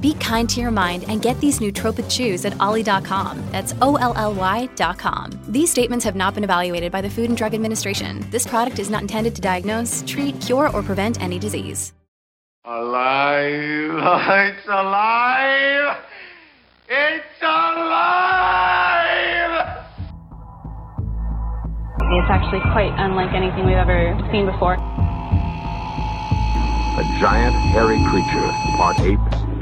Be kind to your mind and get these nootropic chews at olly.com. That's O L L Y.com. These statements have not been evaluated by the Food and Drug Administration. This product is not intended to diagnose, treat, cure, or prevent any disease. Alive! It's alive! It's alive! It's actually quite unlike anything we've ever seen before. A giant, hairy creature, part ape,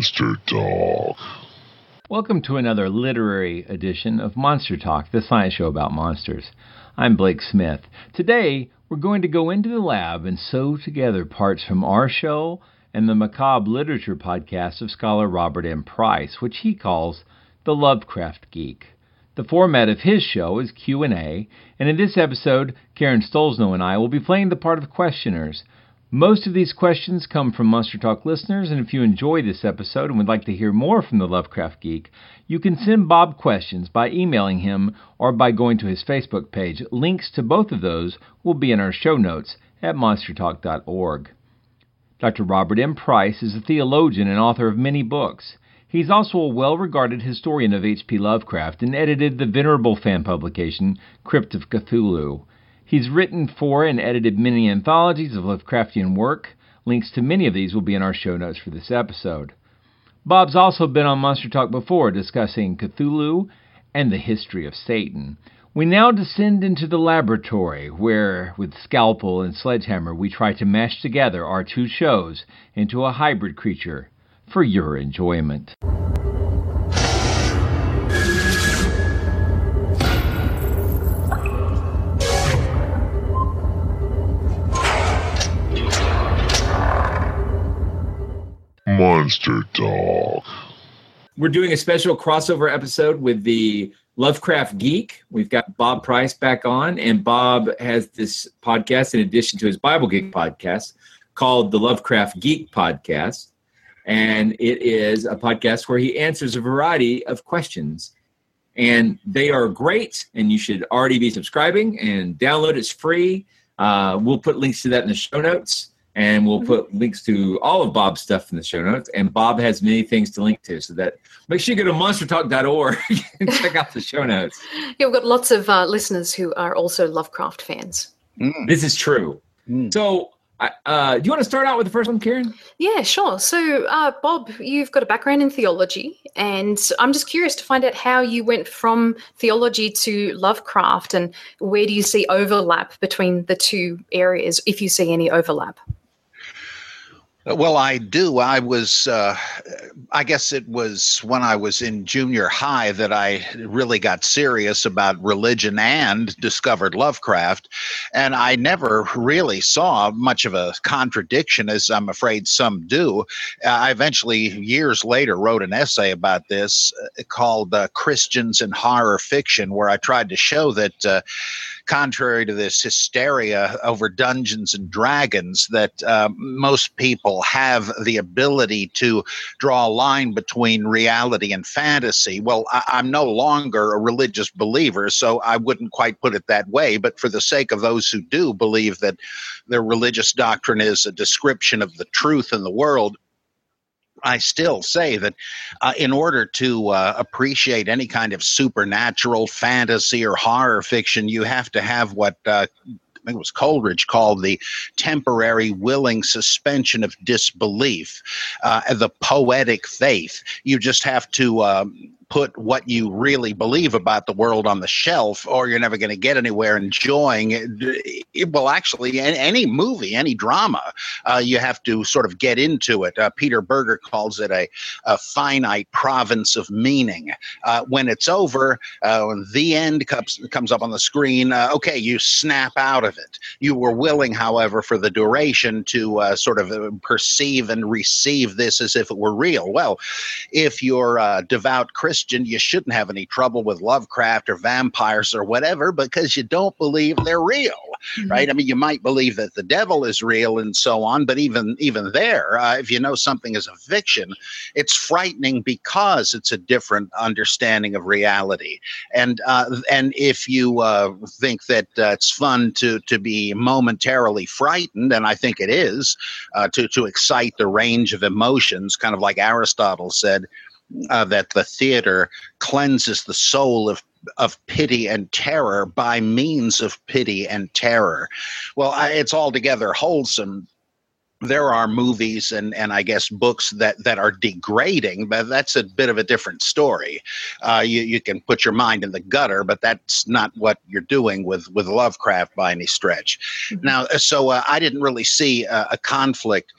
Monster Talk. Welcome to another literary edition of Monster Talk, the science show about monsters. I'm Blake Smith. Today, we're going to go into the lab and sew together parts from our show and the macabre literature podcast of scholar Robert M. Price, which he calls The Lovecraft Geek. The format of his show is Q&A, and in this episode, Karen Stollznow and I will be playing the part of questioners – most of these questions come from Monster Talk listeners, and if you enjoy this episode and would like to hear more from the Lovecraft Geek, you can send Bob questions by emailing him or by going to his Facebook page. Links to both of those will be in our show notes at monstertalk.org. Dr. Robert M. Price is a theologian and author of many books. He's also a well regarded historian of H.P. Lovecraft and edited the venerable fan publication Crypt of Cthulhu. He's written for and edited many anthologies of Lovecraftian work. Links to many of these will be in our show notes for this episode. Bob's also been on Monster Talk before discussing Cthulhu and the history of Satan. We now descend into the laboratory where, with scalpel and sledgehammer, we try to mash together our two shows into a hybrid creature for your enjoyment. Monster Talk. We're doing a special crossover episode with the Lovecraft Geek. We've got Bob Price back on, and Bob has this podcast in addition to his Bible Geek podcast called the Lovecraft Geek Podcast. And it is a podcast where he answers a variety of questions. And they are great, and you should already be subscribing and download. It's free. Uh, we'll put links to that in the show notes and we'll put links to all of Bob's stuff in the show notes. And Bob has many things to link to, so that make sure you go to monstertalk.org and check out the show notes. Yeah, we've got lots of uh, listeners who are also Lovecraft fans. Mm. This is true. Mm. So, uh, do you want to start out with the first one, Karen? Yeah, sure. So, uh, Bob, you've got a background in theology, and I'm just curious to find out how you went from theology to Lovecraft, and where do you see overlap between the two areas, if you see any overlap? Well, I do. I was, uh, I guess it was when I was in junior high that I really got serious about religion and discovered Lovecraft. And I never really saw much of a contradiction, as I'm afraid some do. I eventually, years later, wrote an essay about this uh, called uh, Christians and Horror Fiction, where I tried to show that uh, contrary to this hysteria over Dungeons and Dragons, that uh, most people have the ability to draw a line between reality and fantasy. Well, I- am no longer a religious believer, so I wouldn't quite put it that way. But for the sake of those who do believe that their religious doctrine is a description of the truth in the world. I still say that uh, in order to uh, appreciate any kind of supernatural fantasy or horror fiction, you have to have what uh, I think it was Coleridge called the temporary willing suspension of disbelief, uh, the poetic faith. You just have to um, put what you really believe about the world on the shelf, or you're never going to get anywhere enjoying it. Well, actually, in any movie, any drama, uh, you have to sort of get into it. Uh, Peter Berger calls it a, a finite province of meaning. Uh, when it's over, uh, when the end comes, comes up on the screen, uh, okay, you snap out of it. You were willing, however, for the duration to uh, sort of perceive and receive this as if it were real. Well, if you're a devout Christian, Christian, you shouldn't have any trouble with Lovecraft or vampires or whatever because you don't believe they're real, mm-hmm. right? I mean, you might believe that the devil is real and so on, but even even there, uh, if you know something is a fiction, it's frightening because it's a different understanding of reality. And uh, and if you uh, think that uh, it's fun to to be momentarily frightened, and I think it is, uh, to to excite the range of emotions, kind of like Aristotle said uh, that the theater cleanses the soul of of pity and terror by means of pity and terror. Well, I, it's altogether wholesome. There are movies and, and I guess books that, that are degrading, but that's a bit of a different story. Uh, you, you can put your mind in the gutter, but that's not what you're doing with, with Lovecraft by any stretch. Mm-hmm. Now, so uh, I didn't really see a, a conflict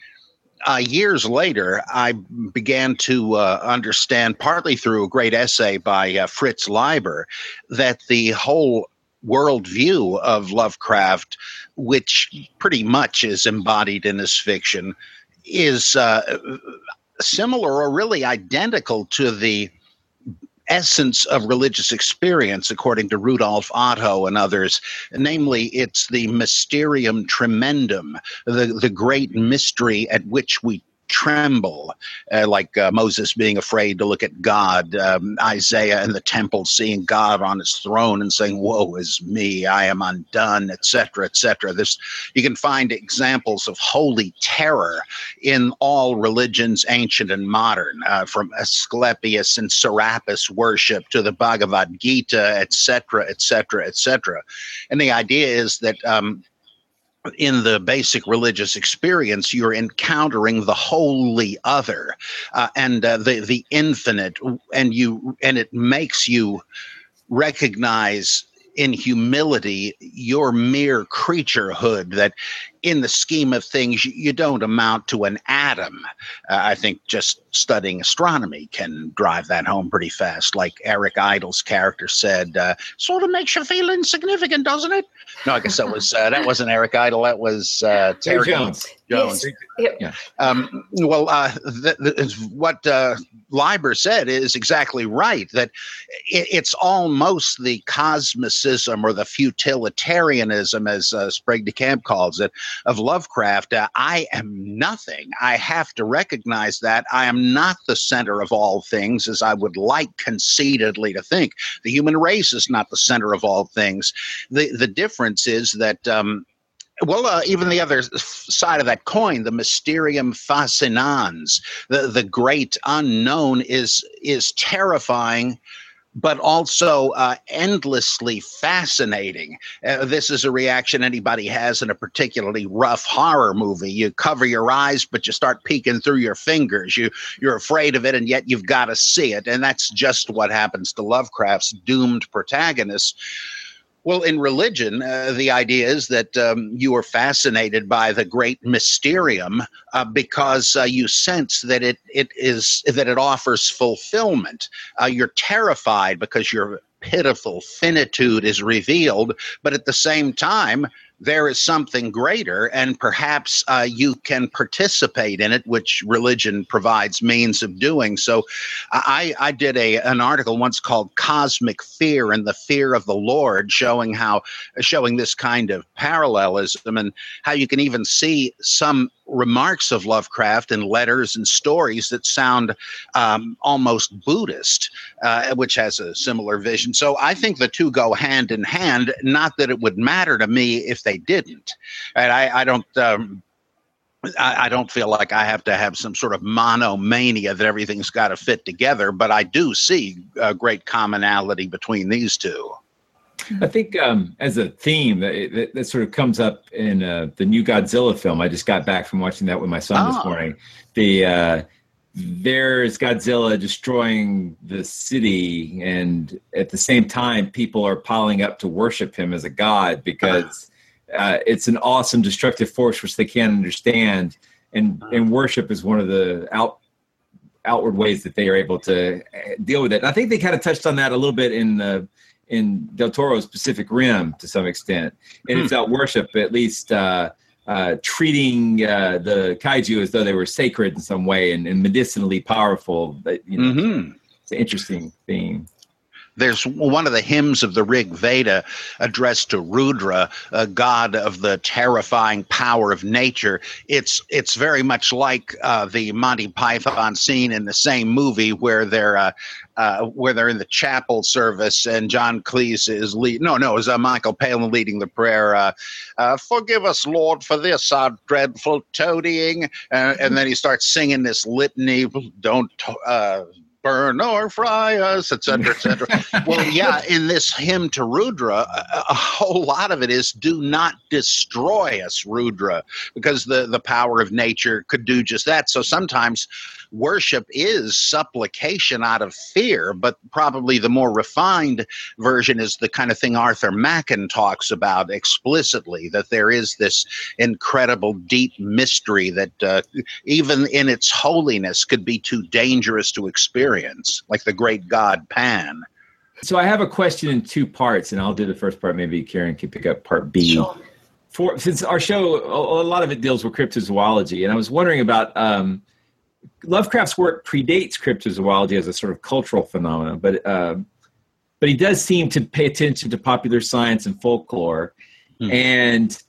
uh, years later, I began to uh, understand, partly through a great essay by uh, Fritz Leiber, that the whole worldview of Lovecraft, which pretty much is embodied in his fiction, is uh, similar or really identical to the essence of religious experience, according to Rudolf Otto and others. Namely, it's the mysterium tremendum, the, the great mystery at which we tremble, uh, like uh, Moses being afraid to look at God, um, Isaiah in the temple seeing God on his throne and saying, "Woe is me, I am undone," etc., etc. This you can find examples of holy terror in all religions, ancient and modern, uh, from Asclepius and Serapis worship to the Bhagavad Gita, etc., etc., etc. And the idea is that um, in the basic religious experience, you're encountering the holy other uh, and uh, the the infinite, and you and it makes you recognize in humility your mere creaturehood that in the scheme of things you don't amount to an atom. Uh, i think just studying astronomy can drive that home pretty fast like eric idle's character said uh, sort of makes you feel insignificant doesn't it? No i guess that was uh, that wasn't eric idle that was uh, terry jones. Jones. Yes. yeah. Um, well uh, th- th- what uh, Leiber said is exactly right that it, it's almost the cosmicism or the futilitarianism, as uh, Sprague de Camp calls it, of Lovecraft. Uh, I am nothing. I have to recognize that I am not the center of all things, as I would like conceitedly to think. The human race is not the center of all things. The the difference is that um, well, uh, even the other side of that coin, the mysterium fascinans, the the great unknown is is terrifying, but also uh, endlessly fascinating. Uh, this is a reaction anybody has in a particularly rough horror movie. You cover your eyes, but you start peeking through your fingers. You you're afraid of it, and yet you've got to see it, and that's just what happens to Lovecraft's doomed protagonists well, in religion, uh, the idea is that um, you are fascinated by the great mysterium uh, because uh, you sense that it it is that it offers fulfillment. Uh, you're terrified because your pitiful finitude is revealed, but at the same time, there is something greater, and perhaps uh, you can participate in it, which religion provides means of doing. So, I, I did a an article once called "Cosmic Fear and the Fear of the Lord," showing how showing this kind of parallelism and how you can even see some remarks of Lovecraft in letters and stories that sound um, almost Buddhist, uh, which has a similar vision. So I think the two go hand in hand. Not that it would matter to me if they didn't. And I, I don't. Um, I, I, don't feel like I have to have some sort of monomania that everything's got to fit together, but I do see a great commonality between these two. I think um, as a theme that, that, that, sort of comes up in uh, the new Godzilla film. I just got back from watching that with my son oh. this morning. The uh, there's Godzilla destroying the city, and at the same time, people are piling up to worship him as a god because uh, it's an awesome destructive force which they can't understand, and and worship is one of the out outward ways that they are able to uh, deal with it. And I think they kind of touched on that a little bit in the in Del Toro's Pacific Rim to some extent, and hmm. it's not worship, at least uh, uh, treating uh, the kaiju as though they were sacred in some way and, and medicinally powerful. But you know, mm-hmm. it's an interesting theme. There's one of the hymns of the Rig Veda addressed to Rudra, a god of the terrifying power of nature. It's it's very much like uh, the Monty Python scene in the same movie where they're uh, uh, where they're in the chapel service and John Cleese is lead. No, no, was uh, Michael Palin leading the prayer. Uh, uh, Forgive us, Lord, for this our dreadful toadying, and then he starts singing this litany. Don't burn or fry us, etc., etc. well, yeah, in this hymn to Rudra, a, a, whole lot of it is "Do not destroy us, Rudra," because the the power of nature could do just that. So sometimes worship is supplication out of fear, but probably the more refined version is the kind of thing Arthur Machen talks about explicitly that there is this incredible deep mystery that uh, even in its holiness could be too dangerous to experience, like the great god Pan. So I have a question in two parts, and I'll do the first part. Maybe Karen can pick up part B. Sure. For, since our show, a, lot of it deals with cryptozoology, and I was wondering about um, Lovecraft's work predates cryptozoology as a sort of cultural phenomenon, but uh, but he does seem to pay attention to popular science and folklore. Mm. And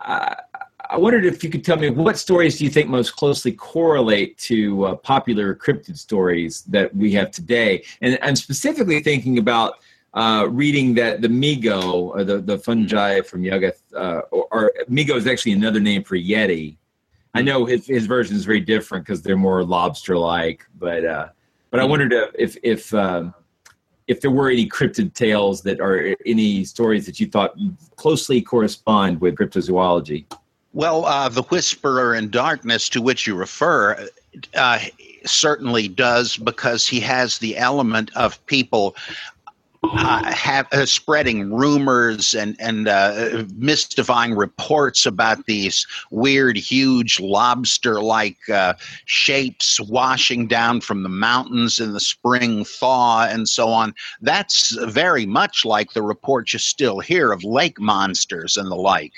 uh, I wondered if you could tell me what stories do you think most closely correlate to uh, popular cryptid stories that we have today? And I'm specifically thinking about uh, reading that the Mi-Go, or the, the fungi from Yuggoth, uh, or, or Mi-Go is actually another name for Yeti. I know his his version is very different because they're more lobster like, but uh, but I mm-hmm. wondered if if um, if there were any cryptid tales that are any stories that you thought closely correspond with cryptozoology. Well, uh, the Whisperer in Darkness, to which you refer, uh, certainly does because he has the element of people uh, have, uh, spreading rumors and and uh, mystifying reports about these weird, huge lobster-like uh, shapes washing down from the mountains in the spring thaw and so on. That's very much like the reports you still hear of lake monsters and the like.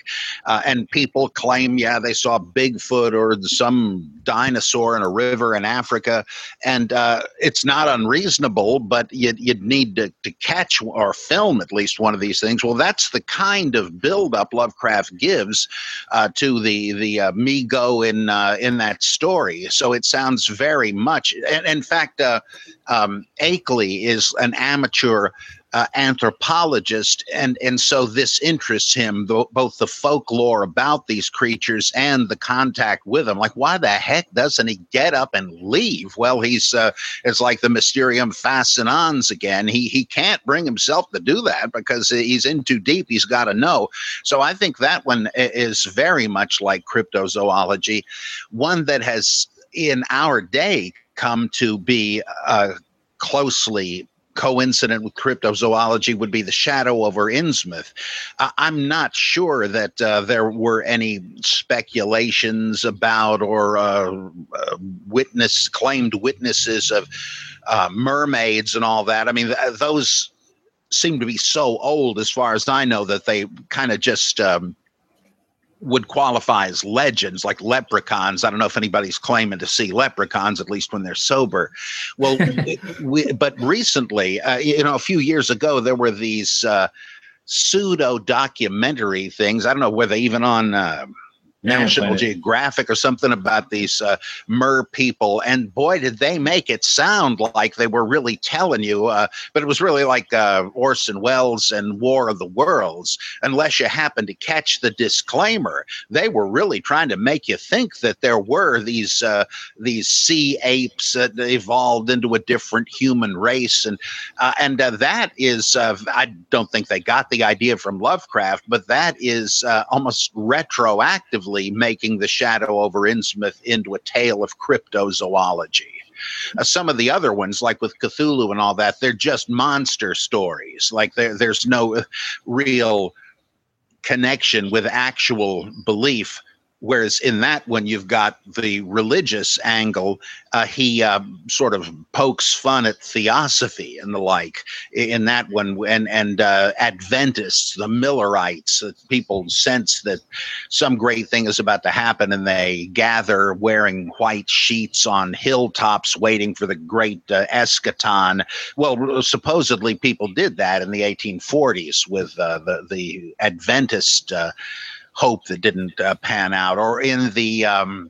Uh, and people claim, yeah, they saw Bigfoot or some dinosaur in a river in Africa, and uh, it's not unreasonable, but you'd, you'd need to, to catch or film at least one of these things. Well, that's the kind of buildup Lovecraft gives uh, to the the uh, Mi-Go in uh, in that story. So it sounds very much. And in fact, uh, um, Akeley is an amateur uh, anthropologist, and and so this interests him both the folklore about these creatures and the contact with them. Like, why the heck doesn't he get up and leave? Well, he's uh, it's like the Mysterium Fascinans again. He he can't bring himself to do that because he's in too deep. He's got to know. So I think that one is very much like cryptozoology, one that has in our day come to be uh, closely coincident with cryptozoology would be the shadow over Innsmouth. Uh, I'm not sure that uh, there were any speculations about or uh, uh witness claimed witnesses of uh, mermaids and all that. I mean, th- those seem to be so old, as far as I know, that they kind of just um, would qualify as legends like leprechauns. I don't know if anybody's claiming to see leprechauns, at least when they're sober. Well, we, but recently, uh, you know, a few years ago, there were these uh, pseudo documentary things. I don't know whether even on. Uh, National Geographic or something about these uh, mer people, and boy, did they make it sound like they were really telling you. Uh, but it was really like uh, Orson Welles and War of the Worlds. Unless you happen to catch the disclaimer, they were really trying to make you think that there were these uh, these sea apes that evolved into a different human race, and uh, and uh, that is I don't think they got the idea from Lovecraft, but that is almost retroactively making the Shadow over Innsmouth into a tale of cryptozoology. Uh, some of the other ones, like with Cthulhu and all that, they're just monster stories. Like there, there's no real connection with actual belief Whereas in that one, you've got the religious angle. Uh, he uh, sort of pokes fun at theosophy and the like in that one, and and uh, Adventists, the Millerites. people sense that some great thing is about to happen, and they gather wearing white sheets on hilltops, waiting for the great uh, eschaton. Well, supposedly people did that in the 1840s with uh, the the Adventist uh, hope that didn't uh, pan out, or in the um,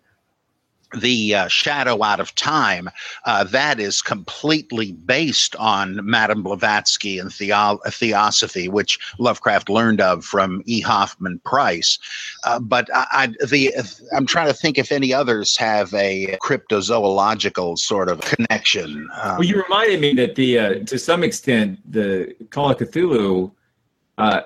the uh, shadow out of time uh, that is completely based on madame blavatsky and theo- theosophy which lovecraft learned of from e. Hoffmann price. Uh, but I, I, the i'm trying to think if any others have a cryptozoological sort of connection um, well you reminded me that the uh, to some extent the call of cthulhu uh,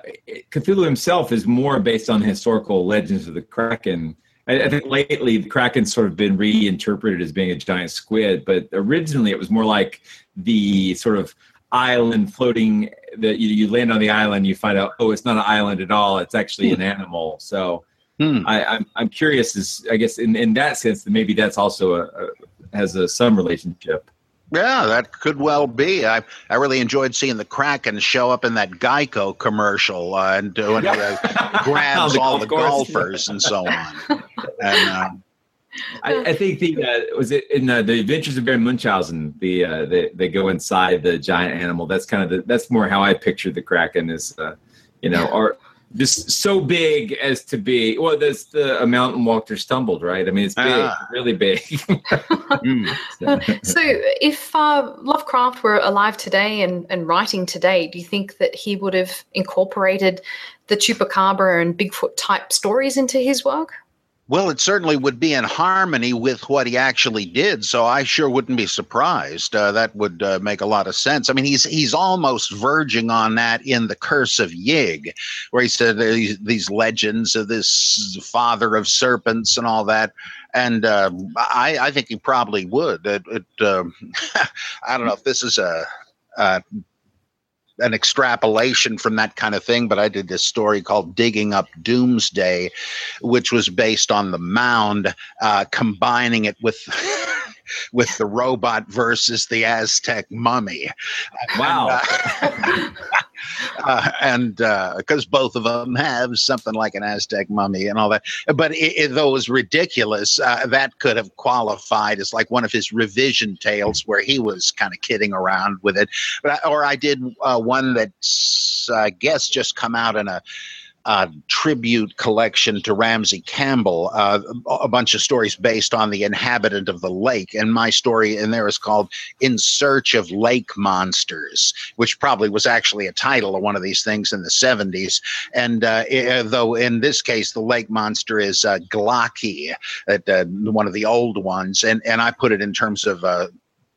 Cthulhu himself is more based on historical legends of the Kraken. I, I, think lately the Kraken's sort of been reinterpreted as being a giant squid, but originally it was more like the sort of island floating that you, you land on the island, you find out, oh, it's not an island at all. It's actually an animal. So hmm. I, I'm, I'm curious, is I guess in, in that sense, that maybe that's also a, a has a some relationship. Yeah, that could well be. I I really enjoyed seeing the Kraken show up in that Geico commercial uh, and doing uh, grabs all the golfers and so on. And uh, I, I, think the uh, was it in uh, the Adventures of Baron Munchausen. The uh, they they go inside the giant animal. That's kind of the that's more how I pictured the Kraken is, uh, you know, or just so big as to be well that's the a mountain walked or stumbled right i mean it's big ah. really big mm. so if uh, lovecraft were alive today and, and writing today do you think that he would have incorporated the chupacabra and bigfoot type stories into his work well, it certainly would be in harmony with what he actually did, so I sure wouldn't be surprised. Uh, that would uh, make a lot of sense. I mean, he's he's almost verging on that in the Curse of Yig, where he said these, these legends of this father of serpents and all that. And uh, I, I think he probably would. It, it um, I don't know if this is a, a an extrapolation from that kind of thing, but I did this story called Digging Up Doomsday, which was based on the mound, uh, combining it with. with the robot versus the Aztec mummy. Wow. And because uh, uh, both of them have something like an Aztec mummy and all that. But it, it, though it was ridiculous, uh, that could have qualified as like one of his revision tales where he was kind of kidding around with it. But Or I did uh, one that's, I guess, just come out in a uh, tribute collection to Ramsey Campbell, uh, a bunch of stories based on the inhabitant of the lake. And my story in there is called In Search of Lake Monsters, which probably was actually a title of one of these things in the 70s. And uh, it, though in this case, the lake monster is uh, Gla'aki, uh, one of the old ones. And, and I put it in terms of uh,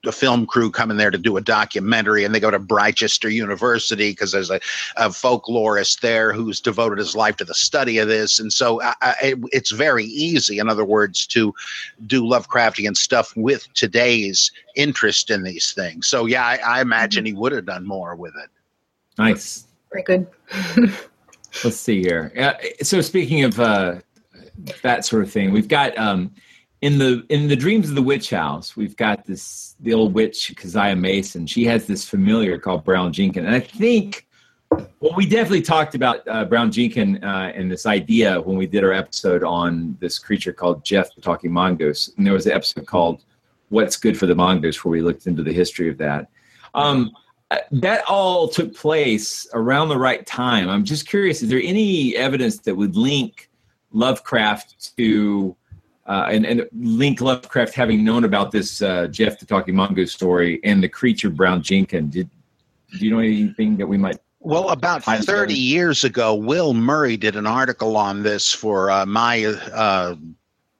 a film crew coming there to do a documentary, and they go to Brichester University because there's a, a, folklorist there who's devoted his life to the study of this, and so I, I, it's very easy, in other words, to do Lovecraftian stuff with today's interest in these things. So yeah, I, I imagine he would have done more with it. Nice, very good. Let's see here. Uh, so speaking of uh, that sort of thing, we've got. Um, in the in the dreams of the witch house we've got this the old witch keziah mason. She has this familiar called brown jenkin and i think well we definitely talked about uh, brown jenkin uh, and this idea when we did our episode on this creature called jeff the talking mongoose. And there was an episode called what's good for the mongoose where we looked into the history of that. Um, that all took place around the right time. I'm just curious is there any evidence that would link Lovecraft to uh, and, and link Lovecraft having known about this uh, Jeff the Talking Mongoose story and the creature Brown Jenkin. Did do you know anything that we might? Well, about 30 years ago, Will Murray did an article on this for uh, my uh,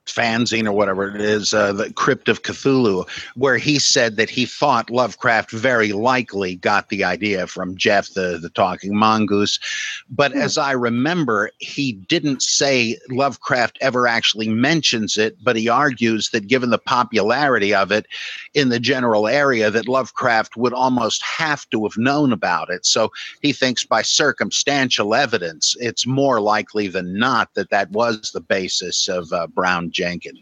fanzine or whatever it is, uh, the Crypt of Cthulhu, where he said that he thought Lovecraft very likely got the idea from Jeff the, the talking mongoose. But mm. as I remember, he didn't say Lovecraft ever actually mentions it, but he argues that given the popularity of it in the general area, that Lovecraft would almost have to have known about it. So he thinks by circumstantial evidence, it's more likely than not that that was the basis of uh, Brown Jenkin.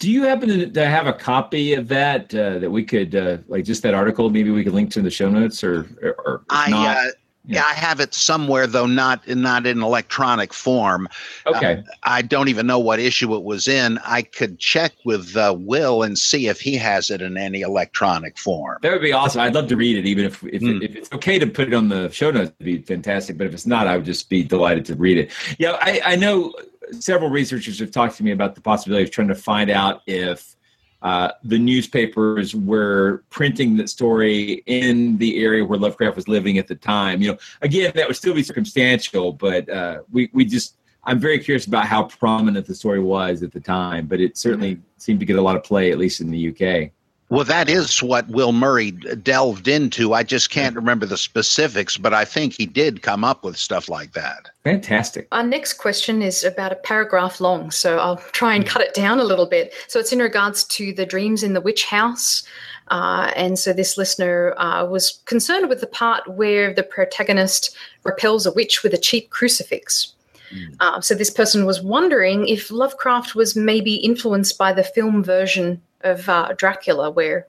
Do you happen to have a copy of that uh, that we could uh, like just that article? Maybe we could link to in the show notes, or, or I not? Uh, yeah. I have it somewhere though, not not in electronic form. Okay. Uh, I don't even know what issue it was in. I could check with uh, Will and see if he has it in any electronic form. That would be awesome. I'd love to read it, even if if, mm. if it's okay to put it on the show notes. It'd be fantastic. But if it's not, I would just be delighted to read it. Yeah, I, I know several researchers have talked to me about the possibility of trying to find out if uh, the newspapers were printing the story in the area where Lovecraft was living at the time. You know, again, that would still be circumstantial, but uh, we we just I'm very curious about how prominent the story was at the time. But it certainly seemed to get a lot of play, at least in the UK. Well, that is what Will Murray delved into. I just can't remember the specifics, but I think he did come up with stuff like that. Fantastic. Our next question is about a paragraph long, so I'll try and cut it down a little bit. So it's in regards to the dreams in the witch house. Uh, and so this listener uh, was concerned with the part where the protagonist repels a witch with a cheap crucifix. Mm. Uh, so this person was wondering if Lovecraft was maybe influenced by the film version of uh, Dracula where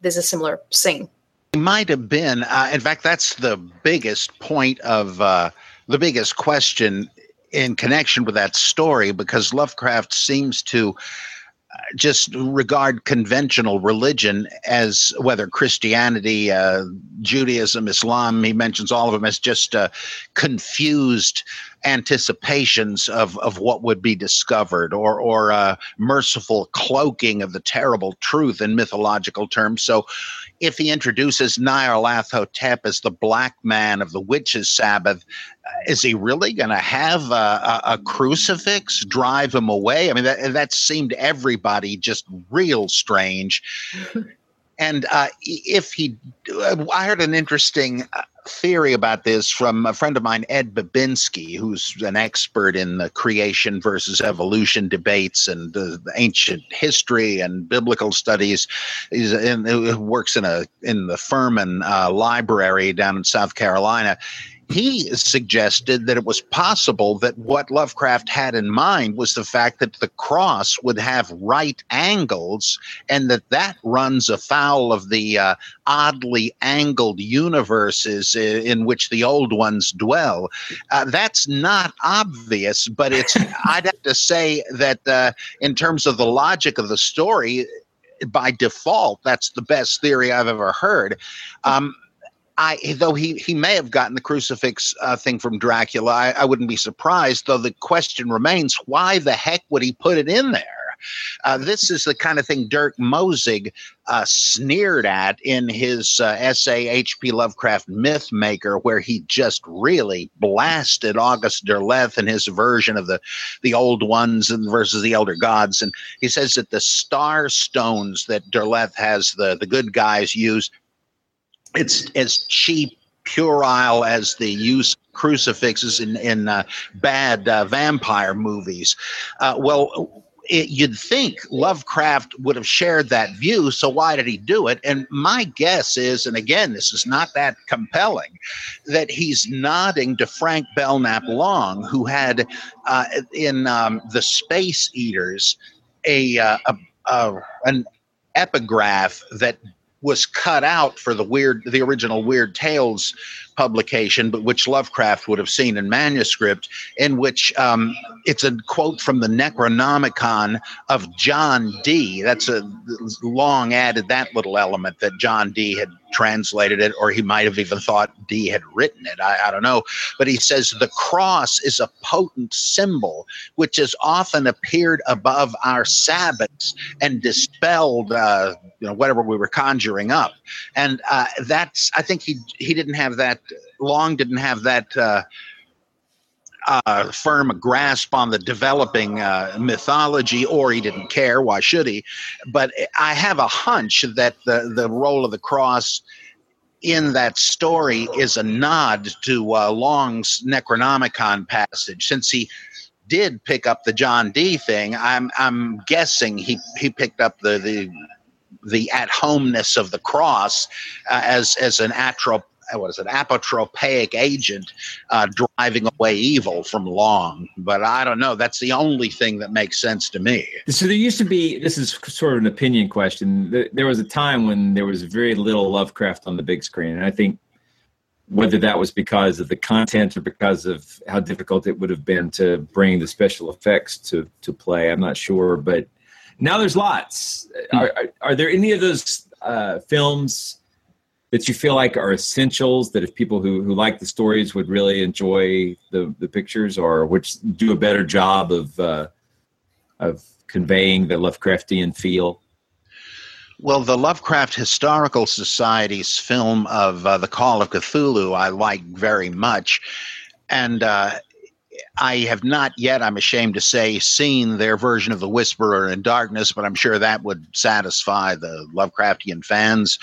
there's a similar scene. It might have been. Uh, in fact, that's the biggest point of uh, the biggest question in connection with that story because Lovecraft seems to uh, just regard conventional religion as whether Christianity, uh, Judaism, Islam, he mentions all of them as just uh, confused anticipations of, of what would be discovered or, or uh, merciful cloaking of the terrible truth in mythological terms. So if he introduces Nyarlathotep as the black man of the witches' Sabbath, uh, is he really going to have a, a, a, crucifix drive him away? I mean, that, that seemed everybody just real strange. and uh, if he, uh, I heard an interesting theory about this from a friend of mine, Ed Babinski, who's an expert in the creation versus evolution debates and the ancient history and biblical studies. He's in, he works in a in the Furman uh, Library down in South Carolina he suggested that it was possible that what Lovecraft had in mind was the fact that the cross would have right angles and that that runs afoul of the uh, oddly angled universes in which the old ones dwell. Uh, that's not obvious, but it's, I'd have to say that uh, in terms of the logic of the story, by default, that's the best theory I've ever heard. Um, I, though he, he may have gotten the crucifix uh, thing from Dracula, I, I, wouldn't be surprised. Though the question remains, why the heck would he put it in there? Uh, this is the kind of thing Dirk Mosig uh, sneered at in his uh, essay H.P. Lovecraft Myth Maker, where he just really blasted August Derleth and his version of the the old ones and versus the elder gods. And he says that the star stones that Derleth has the the good guys use it's as cheap puerile as the use of crucifixes in in uh, bad uh, vampire movies. Uh, well. It, you'd think Lovecraft would have shared that view, so why did he do it? And my guess is, and again, this is not that compelling, that he's nodding to Frank Belknap Long, who had uh, in um, The Space Eaters a, uh, a, a an epigraph that was cut out for the weird the original weird tales publication, but which Lovecraft would have seen in manuscript, in which um, it's a quote from the Necronomicon of John Dee. That's a long added that little element that John Dee had translated it, or he might have even thought Dee had written it. I, I, don't know. But he says the cross is a potent symbol which has often appeared above our Sabbaths and dispelled, uh, you know, whatever we were conjuring up. And uh, that's, I think he he didn't have that. Long didn't have that. Uh, uh, firm grasp on the developing uh, mythology, or he didn't care. Why should he? But I have a hunch that the the role of the cross in that story is a nod to uh, Long's Necronomicon passage, since he did pick up the John Dee thing. I'm I'm guessing he he picked up the the the at homeness of the cross uh, as as an atrop what is it, apotropaic agent uh, driving away evil from Long. But I don't know. That's the only thing that makes sense to me. So there used to be, this is sort of an opinion question. There was a time when there was very little Lovecraft on the big screen. And I think whether that was because of the content or because of how difficult it would have been to bring the special effects to, to play, I'm not sure. But now there's lots. Are, are, are there any of those uh, films that you feel like are essentials that if people who, who like the stories would really enjoy the, the pictures or which do a better job of uh, of conveying the Lovecraftian feel? Well, the Lovecraft Historical Society's film of uh, The Call of Cthulhu I like very much. And uh, I have not yet, I'm ashamed to say, seen their version of The Whisperer in Darkness, but I'm sure that would satisfy the Lovecraftian fans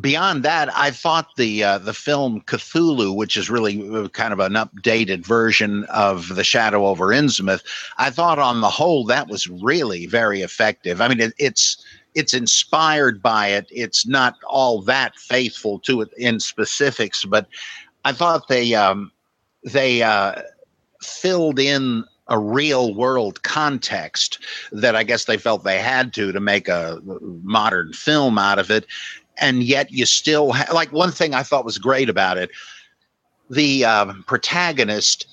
beyond that, I thought the uh, the film Cthulhu, which is really uh, kind of an updated version of The Shadow over Innsmouth, I thought on the whole that was really very effective. I mean, it, it's it's inspired by it. It's not all that faithful to it in specifics, but I thought they um, they uh, filled in a real world context that I guess they felt they had to to make a modern film out of it and yet you still ha- like one thing I thought was great about it. The uh, protagonist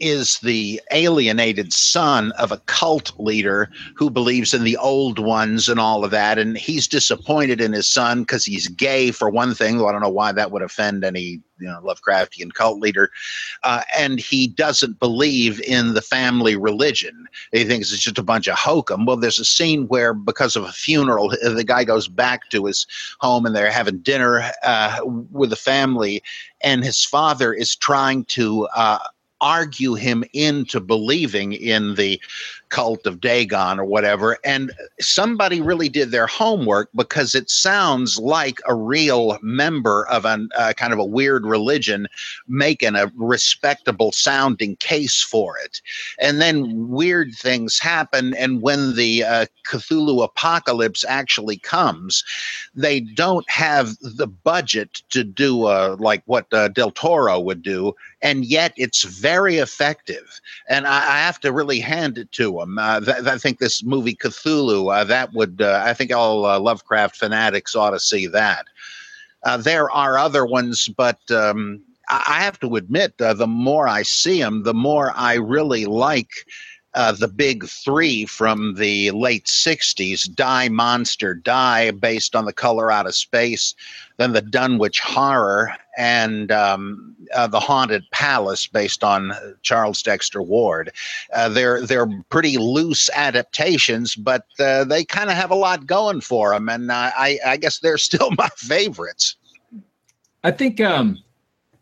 is the alienated son of a cult leader who believes in the old ones and all of that. And he's disappointed in his son because he's gay, for one thing. Well, I don't know why that would offend any you know, Lovecraftian cult leader. Uh, and he doesn't believe in the family religion. He thinks it's just a bunch of hokum. Well, there's a scene where, because of a funeral, the guy goes back to his home and they're having dinner uh, with the family. And his father is trying to uh, argue him into believing in the cult of Dagon or whatever. And somebody really did their homework because it sounds like a real member of a uh, kind of a weird religion making a respectable sounding case for it. And then weird things happen. And when the uh, Cthulhu apocalypse actually comes, they don't have the budget to do like what uh, Del Toro would do and yet it's very effective. And I, I have to really hand it to Uh, th- I think this movie Cthulhu, uh, that would, uh, I think all uh, Lovecraft fanatics ought to see that. Uh, there are other ones, but um, I have to admit, the more I see them, the more I really like the big three from the late 60s Die Monster Die, based on the color out of space, then the Dunwich Horror, and um, uh, the Haunted Palace, based on Charles Dexter Ward. Uh, they're they're pretty loose adaptations, but uh, they kind of have a lot going for them, and I, I guess they're still my favorites. I think um,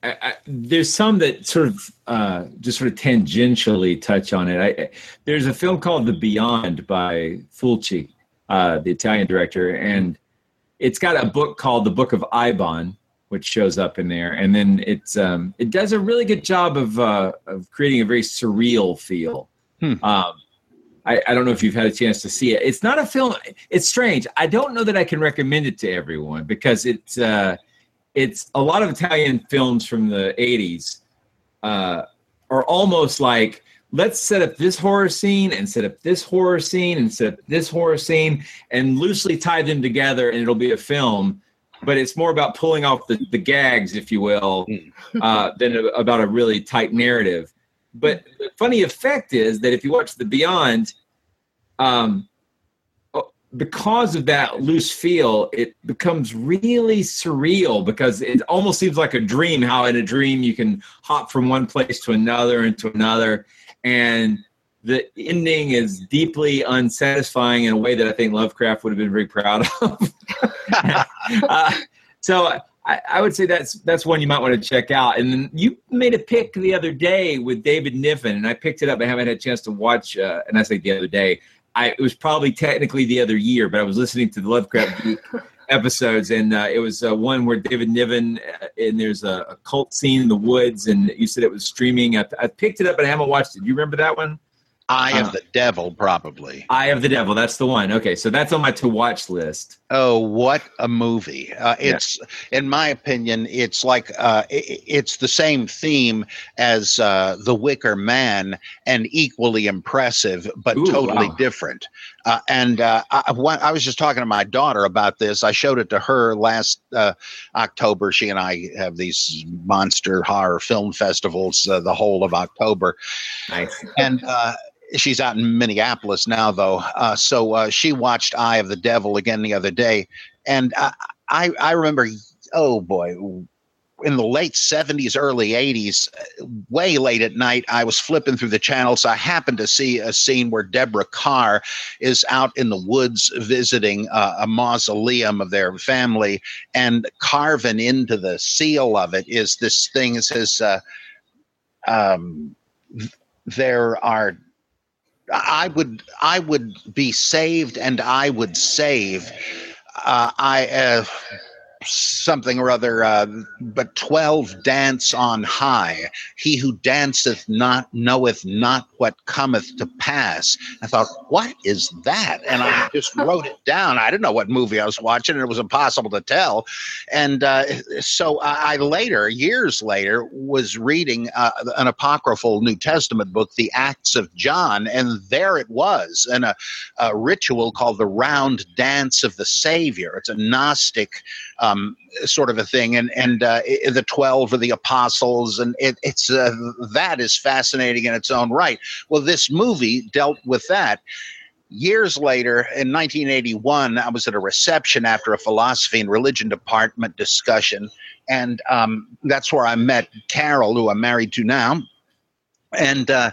I, I, there's some that sort of uh, just sort of tangentially touch on it. I, there's a film called The Beyond by Fulci, uh, the Italian director, and it's got a book called The Book of Eibon, which shows up in there, and then it's um, it does a really good job of uh, of creating a very surreal feel. Hmm. Um, I, I, don't know if you've had a chance to see it. It's not a film. It's strange. I don't know that I can recommend it to everyone because it's uh, it's a lot of Italian films from the 80s uh, are almost like let's set up this horror scene and set up this horror scene and set up this horror scene and loosely tie them together and it'll be a film but it's more about pulling off the, the gags, if you will, uh, than about a really tight narrative. But the funny effect is that if you watch the Beyond, um, oh, because of that loose feel, it becomes really surreal because it almost seems like a dream. How in a dream you can hop from one place to another and to another, and the ending is deeply unsatisfying in a way that I think Lovecraft would have been very proud of. uh, so I, I, would say that's that's one you might want to check out. And then you made a pick the other day with David Niven, and I picked it up. I haven't had a chance to watch. Uh, and I say the other day, I it was probably technically the other year, but I was listening to the Lovecraft episodes, and uh, it was uh, one where David Niven uh, and there's a, a, cult scene in the woods, and you said it was streaming. I, I picked it up, but I haven't watched it. Do you remember that one? Eye of uh, the Devil, probably. Eye of the Devil, that's the one. Okay, so that's on my to watch list. Oh, what a movie! Uh, it's, yeah. in my opinion, it's like uh, it, it's the same theme as uh, The Wicker Man, and equally impressive, but Ooh, totally wow. different. Uh, and uh, I, I, was just talking to my daughter about this. I showed it to her last October. She and I have these monster horror film festivals the whole of October. Nice. And she's out in Minneapolis now, though. Uh, so uh, she watched Eye of the Devil again the other day, and I I, I remember, oh boy, in the late 70s, early 80s, way late at night, I was flipping through the channels. I happened to see a scene where Deborah Kerr is out in the woods visiting uh, a mausoleum of their family, and carving into the seal of it is this thing that says, uh, um, there are I would I would be saved and I would save. Uh, I uh, something or other, uh, but 12 dance on high. He who danceth not knoweth not what cometh to pass. I thought, what is that? And I just wrote it down. I didn't know what movie I was watching, and it was impossible to tell. And uh, so I, I, later, years later, was reading uh, an apocryphal New Testament book, The Acts of John, and there it was, in a, a ritual called the Round Dance of the Savior. It's a Gnostic um, sort of a thing, and and uh, the twelve or the apostles, and it, it's uh, that is fascinating in its own right. Well, this movie dealt with that. Years later, in 1981, I was at a reception after a philosophy and religion department discussion, and um, that's where I met Carol, who I'm married to now, and. Uh,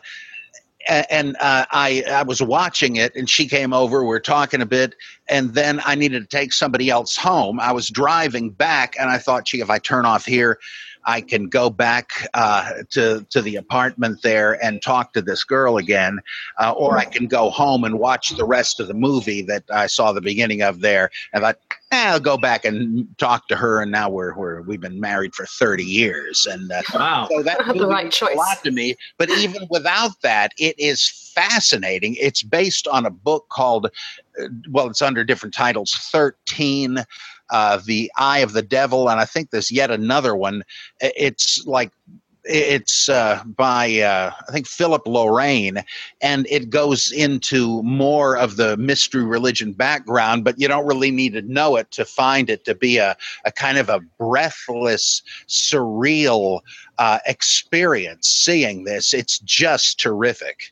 and uh, I I was watching it, and she came over. We are talking a bit, and then I needed to take somebody else home. I was driving back, and I thought, gee, if I turn off here, I can go back uh, to to the apartment there and talk to this girl again, uh, or I can go home and watch the rest of the movie that I saw the beginning of there. And I eh, I'll go back and talk to her. And now we're, we're we've been married for thirty years, and uh, wow, so that the right choice. a lot to me. But even without that, it is fascinating. It's based on a book called, uh, well, it's under different titles, thirteen uh, The Eye of the Devil, and I think there's yet another one. It's like it's uh, by uh, I think Philip Loraine, and it goes into more of the mystery religion background, but you don't really need to know it to find it to be a, a kind of a breathless, surreal uh, experience. Seeing this, it's just terrific.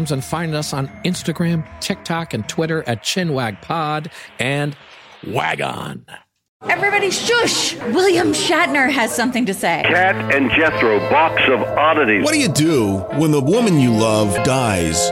and find us on Instagram, TikTok, and Twitter at ChinwagPod and Wagon. Everybody shush! William Shatner has something to say. Cat and Jethro, box of oddities. What do you do when the woman you love dies?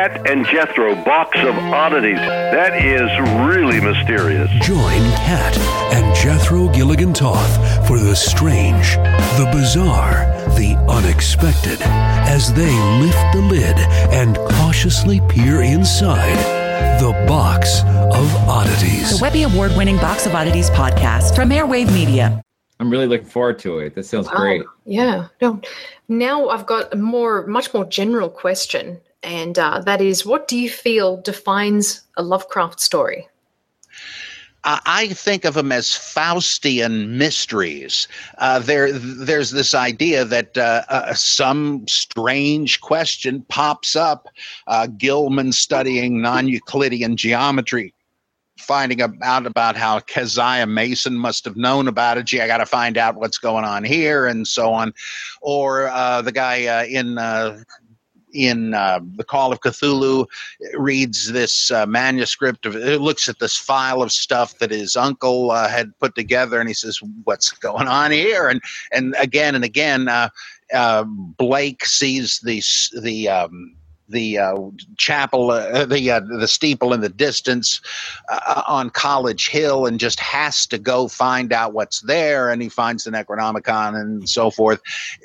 Cat and Jethro, box of oddities. That is really mysterious. Join Cat and Jethro Gilligan Toth for the strange, the bizarre, the unexpected as they lift the lid and cautiously peer inside the box of oddities. The Webby Award winning Box of Oddities podcast from Airwave Media. I'm really looking forward to it. That sounds Wow. great. Yeah. No. Now I've got a more, much more general question, and uh, that is, what do you feel defines a Lovecraft story? I think of them as Faustian mysteries. Uh, there, there's this idea that uh, uh, some strange question pops up. Uh, Gilman studying non-Euclidean geometry, finding out about how Keziah Mason must have known about it. Gee, I got to find out what's going on here, and so on. Or uh, the guy uh, in. In uh, the Call of Cthulhu, reads this uh, manuscript of it looks at this file of stuff that his uncle uh, had put together, and he says, "What's going on here?" And and again and again, uh, uh, Blake sees the the um, the uh, chapel, uh, the uh, the steeple in the distance uh, on College Hill, and just has to go find out what's there. And he finds the Necronomicon and so forth.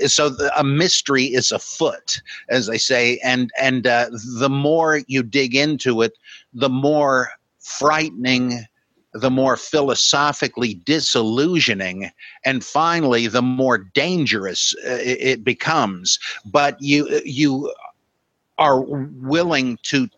So the, a mystery is afoot, as they say, and and uh, the more you dig into it, the more frightening the more philosophically disillusioning and finally the more dangerous uh, it, it becomes but you you are willing to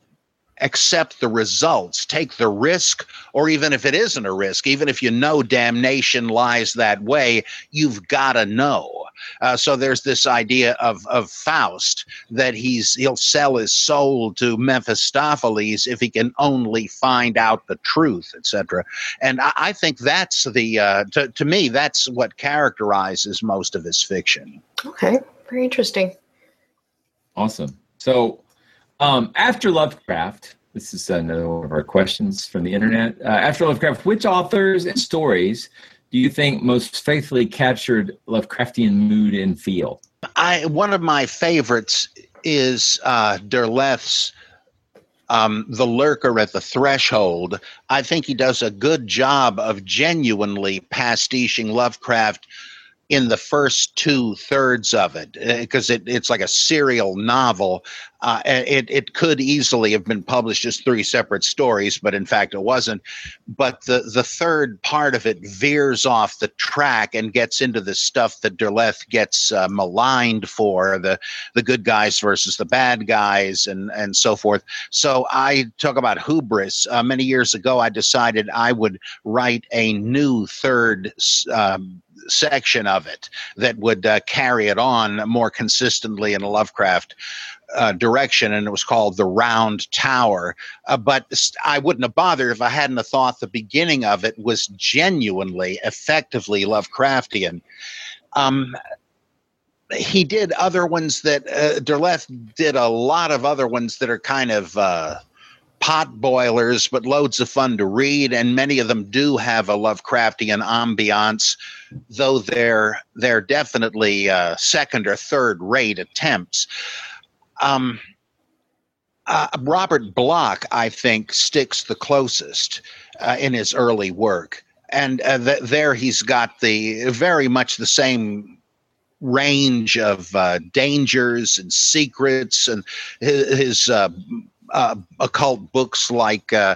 accept the results, take the risk, or even if it isn't a risk, even if you know damnation lies that way, you've got to know. Uh, so there's this idea of of Faust that he's he'll sell his soul to Mephistopheles if he can only find out the truth, etc. And I, I think that's the uh, to to me that's what characterizes most of his fiction. Okay. Very interesting. Awesome. So, um, after Lovecraft, this is another one of our questions from the internet. Uh, after Lovecraft, which authors and stories do you think most faithfully captured Lovecraftian mood and feel? I one of my favorites is uh, Derleth's um, The Lurker at the Threshold. I think he does a good job of genuinely pastiching Lovecraft in the first two thirds of it because it, it's like a serial novel. Uh, it, it could easily have been published as three separate stories, but in fact it wasn't. But the, the third part of it veers off the track and gets into the stuff that Derleth gets uh, maligned for the, the good guys versus the bad guys and, and so forth. So I talk about hubris. Uh, many years ago, I decided I would write a new third um, section of it that would uh, carry it on more consistently in a Lovecraft uh, direction, and it was called the Round Tower. Uh, but I wouldn't have bothered if I hadn't have thought the beginning of it was genuinely, effectively Lovecraftian. Um, he did other ones that uh, Derleth did a lot of other ones that are kind of uh, pot boilers, but loads of fun to read, and many of them do have a Lovecraftian ambiance, though they're they're definitely uh, second or third rate attempts. Um, uh, Robert Bloch, I think, sticks the closest uh, in his early work, and uh, th- there he's got the very much the same range of uh, dangers and secrets, and his, his uh, occult books like uh,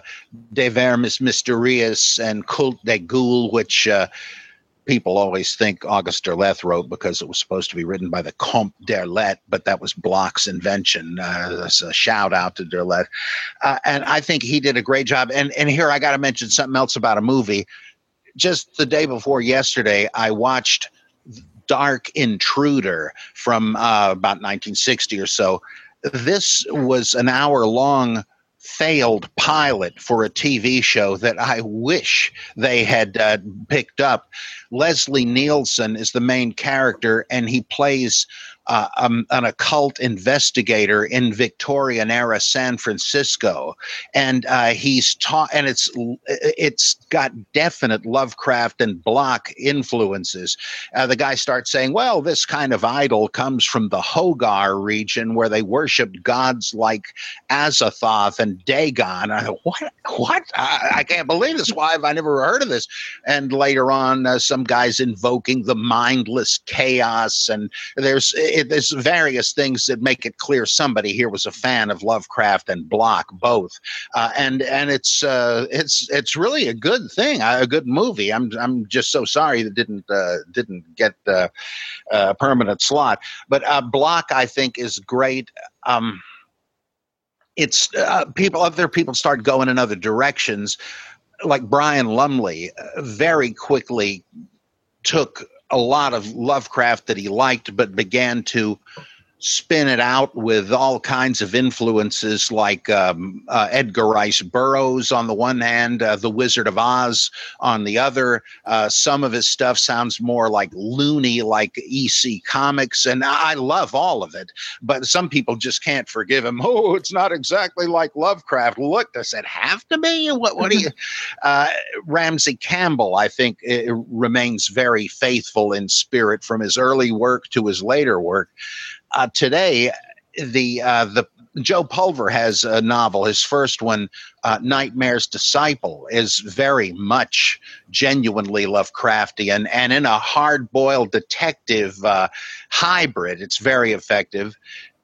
De Vermis Mysteriis and Cultes des Goules, which uh, people always think August Derleth wrote because it was supposed to be written by the Comte d'Erlette, but that was Bloch's invention. Uh, a shout out to d'Erlette. Uh, and I think he did a great job. And, and here I got to mention something else about a movie. just the day before yesterday, I watched Dark Intruder from uh, about 1960 or so. This was an hour long failed pilot for a TV show that I wish they had uh, picked up. Leslie Nielsen is the main character, and he plays uh, um, an occult investigator in Victorian era San Francisco, and uh, he's taught, and it's it's got definite Lovecraft and Bloch influences. Uh, the guy starts saying, "Well, this kind of idol comes from the Hogar region, where they worshipped gods like Azathoth and Dagon." I, what? What? I, I, can't believe this. Why have I never heard of this? And later on, uh, some guys invoking the mindless chaos, and there's it, there's various things that make it clear somebody here was a fan of Lovecraft and Bloch both, uh, and and it's uh, it's it's really a good thing, a good movie. I'm I'm just so sorry that didn't uh, didn't get uh, a permanent slot, but uh, Bloch I think is great. Um, it's uh, people other people start going in other directions like brian lumley very quickly took a lot of Lovecraft that he liked, but began to spin it out with all kinds of influences like um, uh, Edgar Rice Burroughs on the one hand, uh, The Wizard of Oz on the other. Uh, some of his stuff sounds more like loony, like EC Comics, and I love all of it. But some people just can't forgive him. Oh, it's not exactly like Lovecraft. Look, does it have to be? What, what do you? Uh, Ramsey Campbell, I think, remains very faithful in spirit from his early work to his later work uh, today, the uh, the Joe Pulver has a novel. His first one, uh, Nightmare's Disciple, is very much genuinely Lovecraftian and in a hard boiled detective uh, hybrid. It's very effective.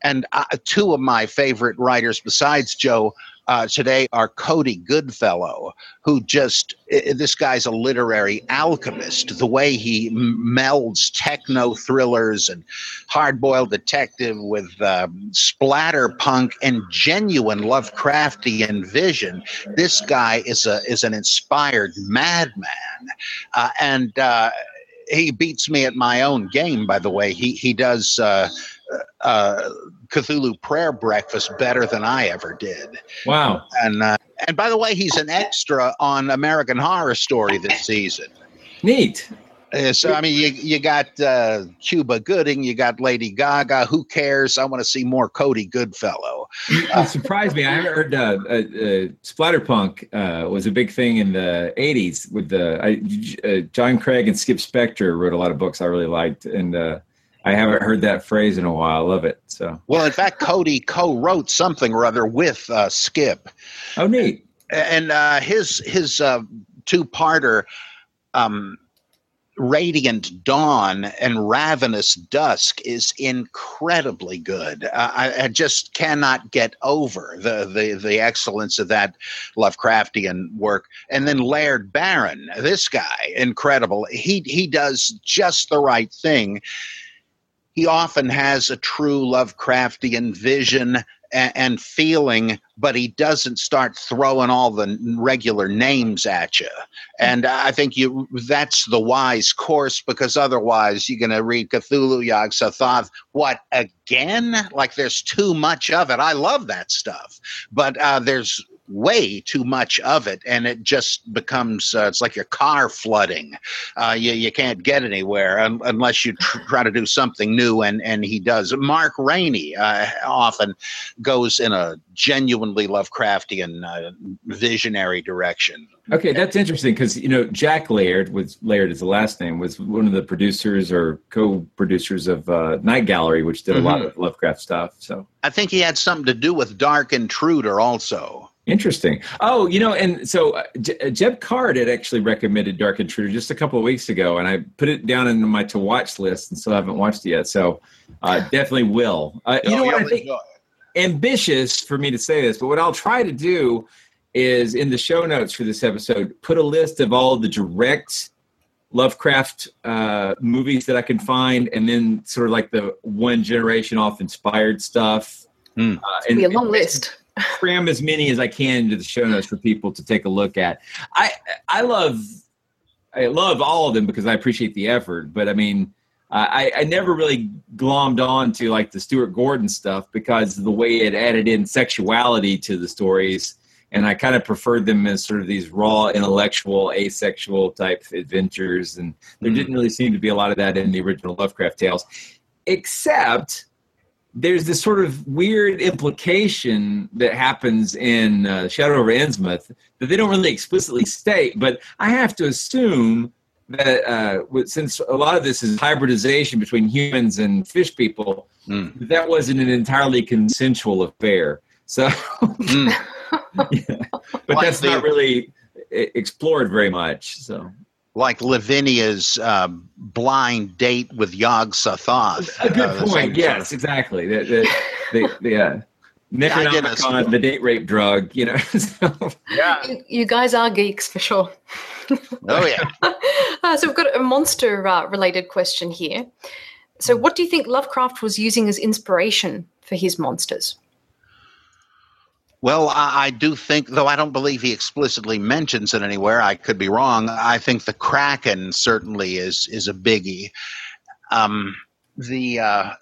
And uh, two of my favorite writers besides Joe uh, today are Cody Goodfellow, who just, this guy's a literary alchemist. The way he melds techno thrillers and hardboiled detective with um, splatter punk and genuine Lovecraftian vision. This guy is, a, is an inspired madman. Uh, and, uh, he beats me at my own game, by the way. He he does uh, uh, Cthulhu prayer breakfast better than I ever did. Wow! And uh, and by the way, he's an extra on American Horror Story this season. Neat. Uh, so I mean, you you got uh, Cuba Gooding, you got Lady Gaga. Who cares? I want to see more Cody Goodfellow. Uh, it surprised me. I haven't heard uh, uh, uh, splatterpunk uh, was a big thing in the '80s with the I, John Craig and Skip Spector wrote a lot of books I really liked, and I haven't heard that phrase in a while. I love it. So well, in fact, Cody co-wrote something or other with Skipp. Oh, neat. And his his two-parter. Um, Radiant Dawn and Ravenous Dusk is incredibly good. Uh, I, I, just cannot get over the, the the excellence of that Lovecraftian work. And then Laird Barron, this guy, incredible. He he does just the right thing. He often has a true Lovecraftian vision and, feeling, but he doesn't start throwing all the regular names at you. And I think you that's the wise course because otherwise you're going to read Cthulhu Yog Sothoth. What again? Like there's too much of it. I love that stuff, but uh, there's way too much of it and it just becomes uh, it's like your car flooding. Uh, you, you can't get anywhere un- unless you tr- try to do something new and, and he does. Mark rainey uh, often goes in a genuinely lovecraftian uh, visionary direction. Okay that's interesting because you know jack laird was laird is the last name was one of the producers or co-producers of uh, night gallery which did a mm-hmm. lot of lovecraft stuff so. I think he had something to do with dark intruder also Interesting. Oh, you know, and so uh, uh, Jeb Card had actually recommended Dark Intruder just a couple of weeks ago, and I put it down in my to watch list, and still haven't watched it yet. So uh, definitely will. Uh, you know what I think? Ambitious for me to say this, but what I'll try to do is in the show notes for this episode, put a list of all the direct Lovecraft uh, movies that I can find, and then sort of like the one generation off inspired stuff. Mm. Uh, and, be a long list cram as many as I can into the show notes for people to take a look at. I I love I love all of them because I appreciate the effort. But I mean, I, I never really glommed on to like the Stuart Gordon stuff because of the way it added in sexuality to the stories. And I kind of preferred them as sort of these raw, intellectual, asexual type adventures. And there mm-hmm. didn't really seem to be a lot of that in the original Lovecraft tales, except there's this sort of weird implication that happens in uh, Shadow over Innsmouth that they don't really explicitly state, but I have to assume that uh, since a lot of this is hybridization between humans and fish people, that wasn't an entirely consensual affair. So, yeah. but that's not really explored very much. So, like Lavinia's uh, blind date with Yog Sothoth. a good Uh, the same point. sort Yes, exactly. The the the, the uh, I did Necronomicon, the date rape drug. You know. so, You, you guys are geeks for sure. Oh yeah. Uh, so we've got a monster uh, related question here. So, what do you think Lovecraft was using as inspiration for his monsters? Well, I, I do think, though I don't believe he explicitly mentions it anywhere. I could be wrong. I think the Kraken certainly is is a biggie. Um, the uh,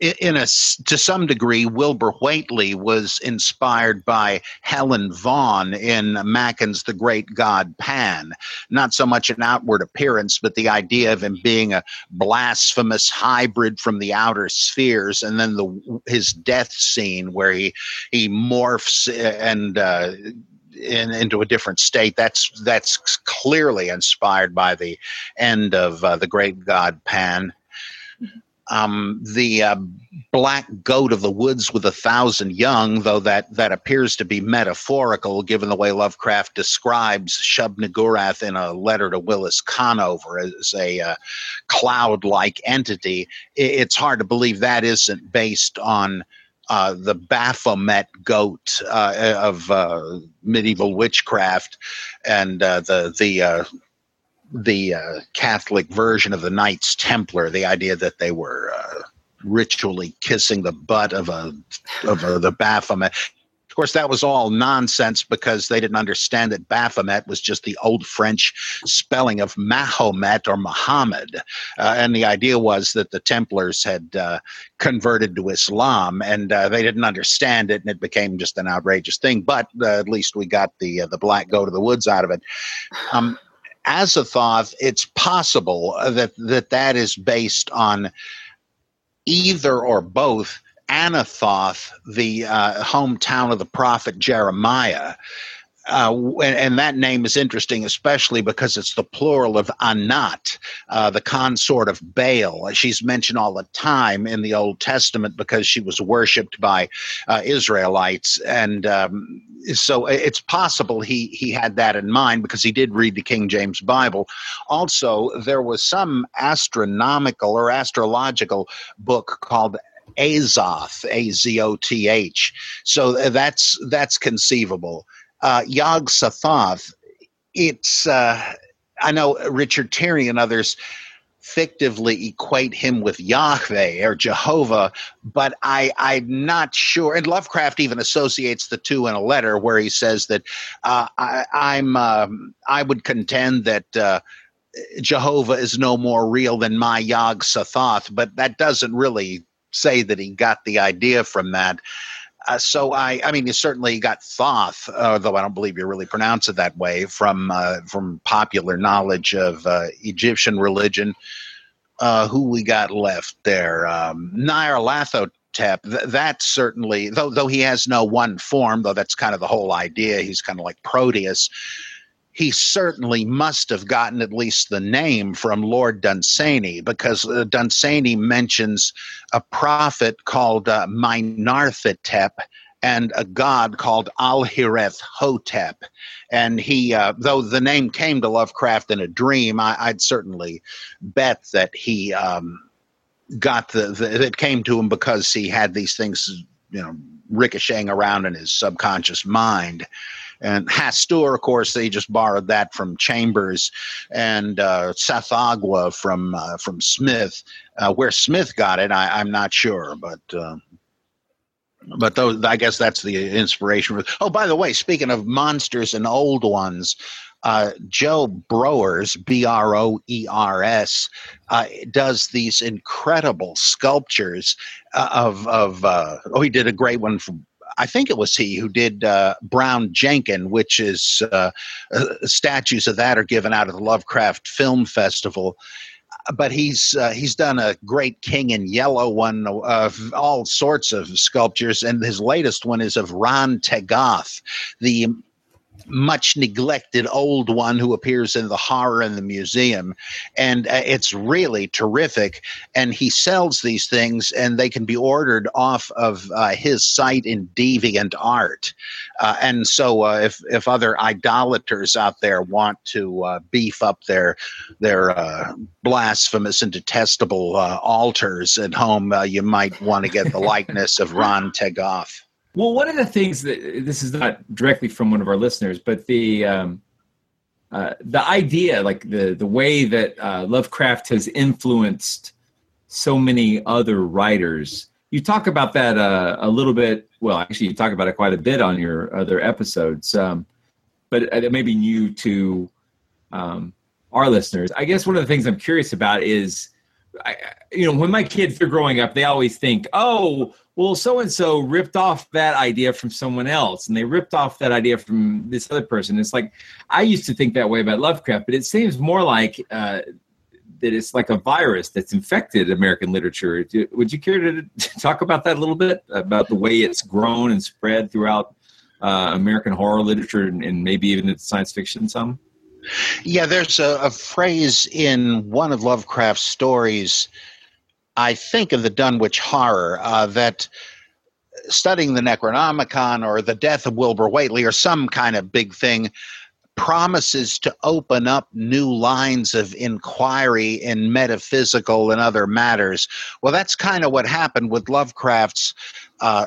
in a to some degree, Wilbur Whateley was inspired by Helen Vaughan in Machen's The Great God Pan. Not so much an outward appearance, but the idea of him being a blasphemous hybrid from the outer spheres, and then the his death scene where he he morphs and. Uh, in, into a different state. That's that's clearly inspired by the end of uh, the Great God Pan. Um, the uh, black goat of the woods with a thousand young, though that that appears to be metaphorical, given the way Lovecraft describes Shub-Niggurath in a letter to Willis Conover as a uh, cloud-like entity. I- it's hard to believe that isn't based on uh, the Baphomet goat uh, of uh, medieval witchcraft and uh, the the uh, the uh, Catholic version of the Knights Templar. The idea that they were uh, ritually kissing the butt of a of a, the Baphomet. Of course, that was all nonsense because they didn't understand that Baphomet was just the old French spelling of Mahomet or Muhammad. Uh, and the idea was that the Templars had uh, converted to Islam and uh, they didn't understand it and it became just an outrageous thing. But uh, at least we got the, uh, the black goat of the woods out of it. Um, Azathoth, it's possible that, that that is based on either or both Anathoth, the uh, hometown of the prophet Jeremiah. Uh, and, and that name is interesting, especially because it's the plural of Anat, uh, the consort of Baal. She's mentioned all the time in the Old Testament because she was worshipped by uh, Israelites, and um, so it's possible he he had that in mind because he did read the King James Bible. Also, there was some astronomical or astrological book called Azoth, A Z O T H. So uh, that's that's conceivable. Uh, Yog Sothoth, it's uh, I know Richard Tierney and others fictively equate him with Yahweh or Jehovah, but I, I'm not sure. And Lovecraft even associates the two in a letter where he says that uh, I, I'm um, I would contend that. Uh, Jehovah is no more real than my Yog Sothoth, but that doesn't really say that he got the idea from that. Uh, so I, I mean, you certainly got Thoth, uh, though I don't believe you really pronounce it that way from uh, from popular knowledge of uh, Egyptian religion. Uh, who we got left there? Um, Nyarlathotep. Th- that certainly, though though he has no one form, though that's kind of the whole idea. He's kind of like Proteus he certainly must have gotten at least the name from Lord Dunsany because uh, Dunsany mentions a prophet called uh, Minarthotep and a god called Alhireth Hotep. And he, uh, though the name came to Lovecraft in a dream, I, I'd certainly bet that he um, got the, the, it came to him because he had these things, you know, ricocheting around in his subconscious mind. And Hastur, of course, they just borrowed that from Chambers, and uh, Tsathoggua from uh, from Smith. Uh, where Smith got it, I, I'm not sure, but uh, but those, I guess that's the inspiration. Oh, by the way, speaking of monsters and old ones, uh, Joe Broers, B R O E R S, uh, does these incredible sculptures uh, of of. Uh, oh, he did a great one for. I think it was he who did uh, Brown Jenkin, which is uh, uh, statues of that are given out of the Lovecraft Film Festival. But he's uh, he's done a great King in Yellow one of all sorts of sculptures, and his latest one is of Rhan-Tegoth, the much neglected old one who appears in the horror in the museum. And uh, it's really terrific. And he sells these things and they can be ordered off of uh, his site in deviant art. Uh, and so uh, if if other idolaters out there want to uh, beef up their their uh, blasphemous and detestable altars at home you might want to get the likeness of Rhan-Tegoth well, one of the things that this is not directly from one of our listeners, but the um, uh, the idea, like the the way that uh, Lovecraft has influenced so many other writers. You talk about that uh, a little bit. Well, actually, you talk about it quite a bit on your other episodes, um, but it may be new to um, our listeners. I guess one of the things I'm curious about is, I, you know, when my kids are growing up, they always think, "Oh, well, so and so ripped off that idea from someone else, and they ripped off that idea from this other person. It's like I used to think that way about Lovecraft, but it seems more like uh, that it's like a virus that's infected American literature. Would you care to talk about that a little bit about the way it's grown and spread throughout uh, American horror literature and, and maybe even science fiction some? Yeah, there's a, a phrase in one of Lovecraft's stories I think of the Dunwich Horror uh, that studying the Necronomicon or the death of Wilbur Whateley or some kind of big thing promises to open up new lines of inquiry in metaphysical and other matters. Well, that's kind of what happened with Lovecraft's uh,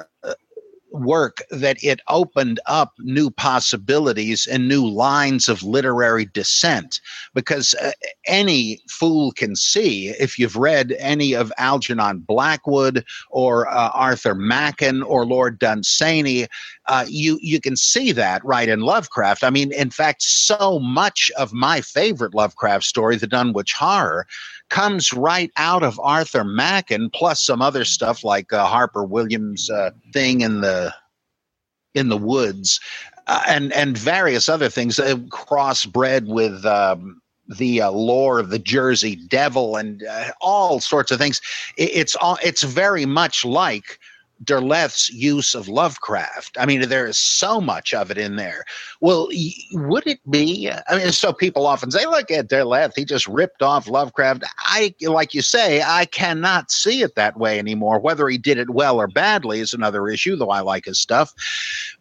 work that it opened up new possibilities and new lines of literary descent. Because uh, any fool can see if you've read any of Algernon Blackwood or uh, Arthur Machen or Lord Dunsany uh, you you can see that right in Lovecraft. I mean, in fact, so much of my favorite Lovecraft story, The Dunwich Horror, comes right out of Arthur Machen, plus some other stuff like uh, Harper Williams' uh, thing in the in the woods, uh, and and various other things uh, crossbred with. Um, the uh, lore of the Jersey Devil and uh, all sorts of things. It, it's all. It's very much like Derleth's use of Lovecraft. I mean, there is so much of it in there. Well, would it be? I mean, so people often say, "Look at Derleth; he just ripped off Lovecraft." I, like you say, I cannot see it that way anymore. Whether he did it well or badly is another issue, though I like his stuff.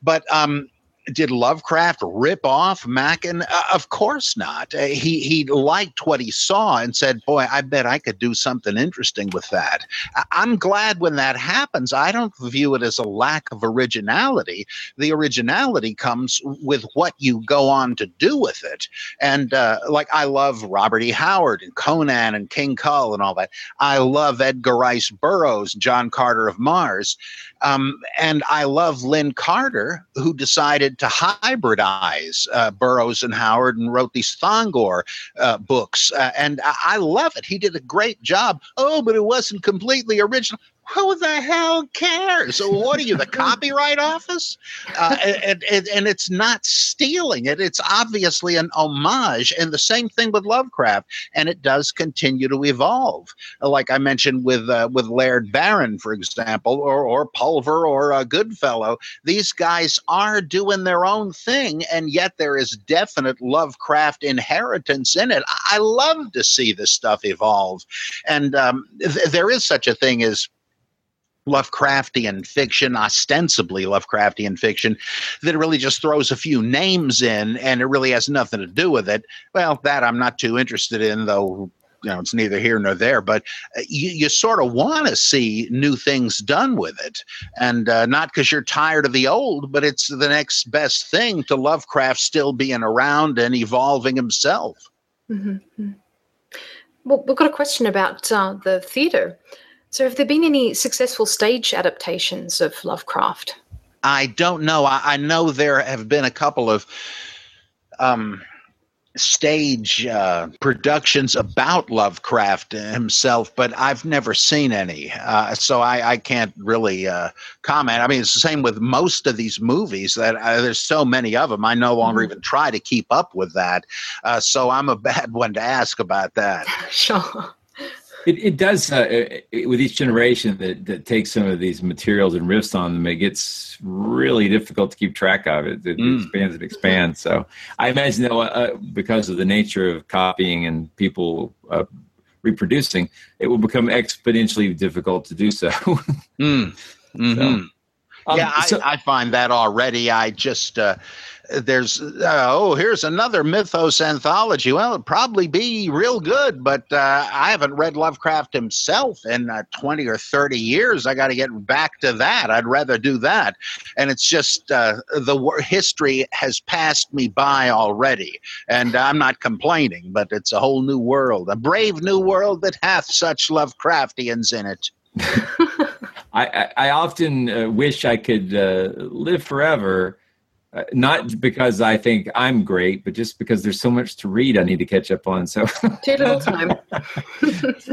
But um, did Lovecraft rip off Machen? Uh, of course not. Uh, he he liked what he saw and said, "Boy, I bet I could do something interesting with that." I'm glad when that happens. I don't view it as a lack of originality. The originality comes with what you go on to do with it. And uh, like I love Robert E. Howard and Conan and King Kull and all that. I love Edgar Rice Burroughs, John Carter of Mars. Um, and I love Lin Carter, who decided to hybridize uh, Burroughs and Howard and wrote these Thongor uh, books. Uh, and I, I love it. He did a great job. Oh, but it wasn't completely original who the hell cares? What are you, the copyright office? Uh, and, and, and it's not stealing it. It's obviously an homage. And the same thing with Lovecraft. And it does continue to evolve. Like I mentioned with uh, with Laird Barron, for example, or, or Pulver or uh, Goodfellow. These guys are doing their own thing. And yet there is definite Lovecraft inheritance in it. I love to see this stuff evolve. And um, th- there is such a thing as Lovecraftian fiction, ostensibly Lovecraftian fiction, that really just throws a few names in and it really has nothing to do with it. Well, that I'm not too interested in, though. You know, it's neither here nor there, but uh, you, you sort of want to see new things done with it. And uh, not because you're tired of the old, but it's the next best thing to Lovecraft still being around and evolving himself. Mm-hmm. Well, we've got a question about uh, the theatre. So, have there been any successful stage adaptations of Lovecraft? I don't know. I, I know there have been a couple of um, stage uh, productions about Lovecraft himself, but I've never seen any, uh, so I, I, can't really uh, comment. I mean, it's the same with most of these movies that uh, there's so many of them. I no longer mm-hmm. even try to keep up with that, uh, so I'm a bad one to ask about that. sure. It, it does uh, it, with each generation that, that takes some of these materials and riffs on them. It gets really difficult to keep track of. It, it mm. expands and expands. So I imagine that uh, because of the nature of copying and people uh, reproducing, it will become exponentially difficult to do so. mm. mm-hmm. so um, yeah, I, so, I, find that already. I just uh, there's uh, oh here's another mythos anthology. Well it'd probably be real good but uh, i haven't read lovecraft himself in uh, 20 or 30 years. I got to get back to that. I'd rather do that. And it's just uh, the history has passed me by already. And i'm not complaining but it's a whole new world a brave new world that hath such lovecraftians in it. I, I, often uh, wish I could uh, live forever uh, not because I think I'm great, but just because there's so much to read I need to catch up on. So too little time.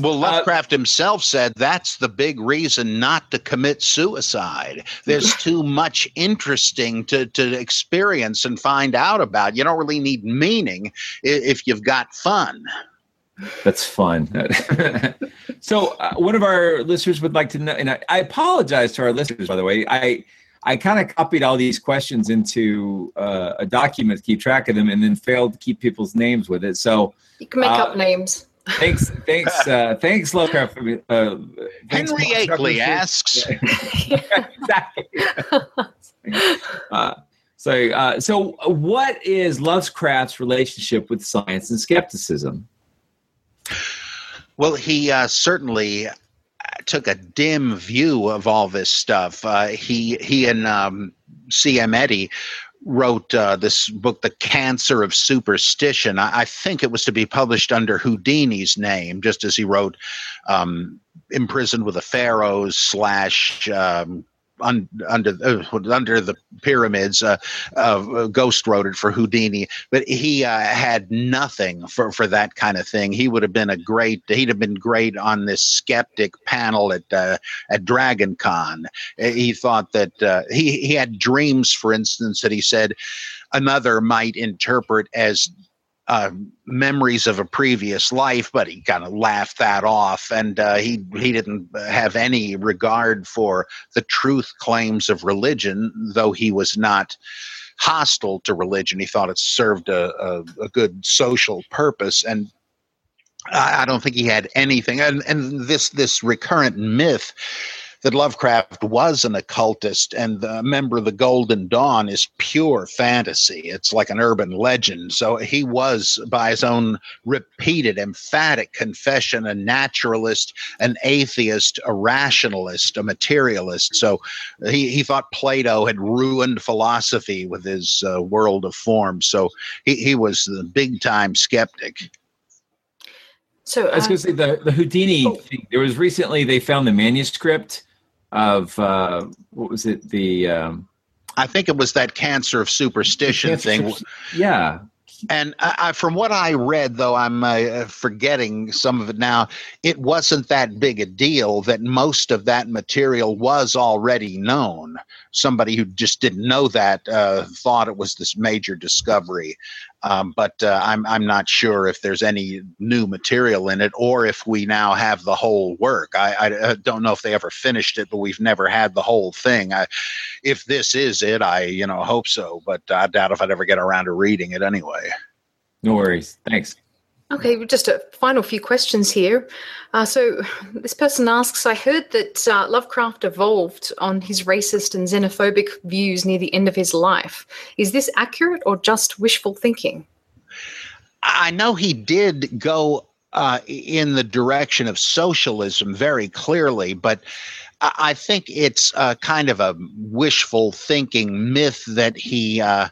Well, Lovecraft uh, himself said that's the big reason not to commit suicide. There's too much interesting to, to experience and find out about. You don't really need meaning if you've got fun. That's fun. so, uh, one of our listeners would like to know, and I, I apologize to our listeners, by the way. I I kind of copied all these questions into uh, a document to keep track of them, and then failed to keep people's names with it. So you can make uh, up names. Thanks, thanks, uh, thanks, Lovecraft. Uh, thanks Henry Akeley asks. exactly. uh, so, uh, so what is Lovecraft's relationship with science and skepticism? Well, he uh, certainly took a dim view of all this stuff. Uh, he he and um, C.M. Eddy wrote uh, this book, The Cancer of Superstition. I, I, think it was to be published under Houdini's name, just as he wrote um, Imprisoned with the Pharaohs slash um, un, under uh, under the pyramids. Uh, uh, Ghost wrote it for Houdini, but he uh, had nothing for for that kind of thing. He would have been a great. He'd have been great on this skeptic panel at uh, at Dragon Con. He thought that uh, he he had dreams, for instance, that he said another might interpret as uh, memories of a previous life, but he kind of laughed that off, and uh, he he didn't have any regard for the truth claims of religion, though he was not hostile to religion. He thought it served a, a, a good social purpose, and I, I don't think he had anything. And and this this recurrent myth that Lovecraft was an occultist and a member of the Golden Dawn is pure fantasy. It's like an urban legend. So he was, by his own repeated, emphatic confession, a naturalist, an atheist, a rationalist, a materialist. So he, he thought Plato had ruined philosophy with his uh, world of form. So he, he was the big time skeptic. So uh, I was going to say the, the Houdini oh. thing. There was recently they found the manuscript of uh, what was it? The um, I think it was that cancer of superstition cancer thing. yeah. And I, I, from what I read, though I'm uh, forgetting some of it now, it wasn't that big a deal that most of that material was already known. Somebody who just didn't know that uh, thought it was this major discovery. Um, but uh, I'm I'm not sure if there's any new material in it, or if we now have the whole work. I, I, I don't know if they ever finished it, but we've never had the whole thing. I, if this is it, I you know hope so, but I doubt if I'd ever get around to reading it anyway. No worries. Thanks. Okay, just a final few questions here. Uh, so, this person asks I heard that uh, Lovecraft evolved on his racist and xenophobic views near the end of his life. Is this accurate or just wishful thinking? I know he did go uh, in the direction of socialism very clearly, but I think it's kind of a wishful thinking myth that he uh,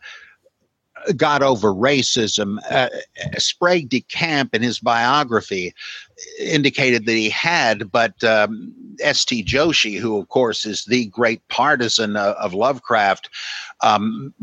got over racism. Uh, Sprague de Camp, in his biography, indicated that he had, but um, S.T. Joshi, who of course is the great partisan uh, of Lovecraft, um,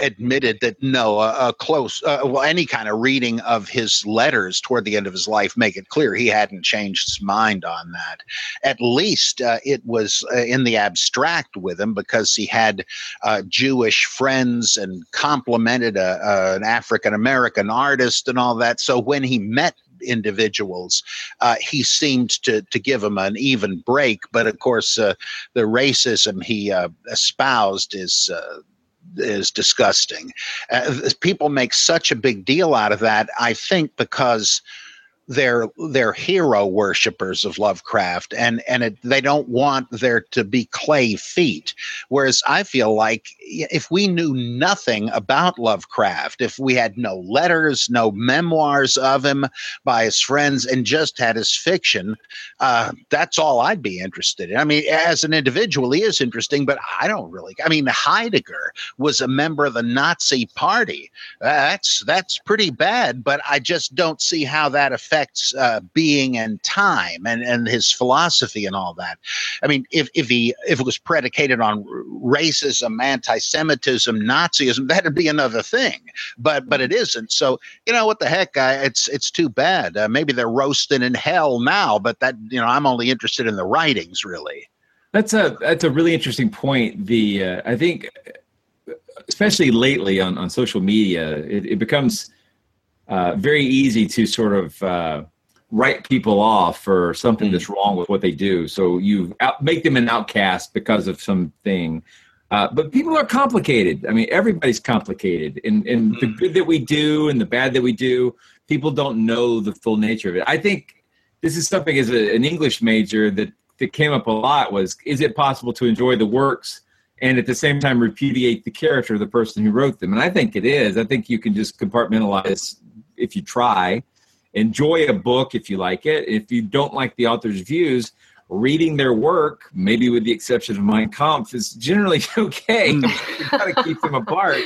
admitted that no, a, a close, uh, well, any kind of reading of his letters toward the end of his life make it clear he hadn't changed his mind on that. At least uh, it was uh, in the abstract with him because he had uh, Jewish friends and complimented a, a, an African American artist and all that. So when he met individuals. Uh, he seemed to to give them an even break, but of course, uh, the racism he uh, espoused is uh, is disgusting. Uh, people make such a big deal out of that. I think because they're they're hero worshippers of Lovecraft, and and it, they don't want there to be clay feet. Whereas I feel like if we knew nothing about Lovecraft, if we had no letters, no memoirs of him by his friends, and just had his fiction, uh, that's all I'd be interested in. I mean, as an individual, he is interesting, but I don't really. I mean, Heidegger was a member of the Nazi Party. That's that's pretty bad, but I just don't see how that affects affects uh, being and time and, and his philosophy and all that. I mean, if, if he if it was predicated on racism, anti-Semitism, Nazism, that'd be another thing. But but it isn't. So you know what the heck? It's it's too bad. Uh, maybe they're roasting in hell now, but that you know I'm only interested in the writings really. That's a that's a really interesting point. The uh, I think especially lately on, on social media, it, it becomes uh, very easy to sort of uh, write people off for something mm. that's wrong with what they do. So you out, make them an outcast because of something. Uh, but people are complicated. I mean, everybody's complicated, and and mm. the good that we do and the bad that we do, people don't know the full nature of it. I think this is something as a, an English major that that came up a lot was: is it possible to enjoy the works? and at the same time repudiate the character of the person who wrote them. And I think it is. I think you can just compartmentalize if you try. Enjoy a book if you like it. If you don't like the author's views, reading their work, maybe with the exception of Mein Kampf, is generally okay. Mm. you got to keep them apart.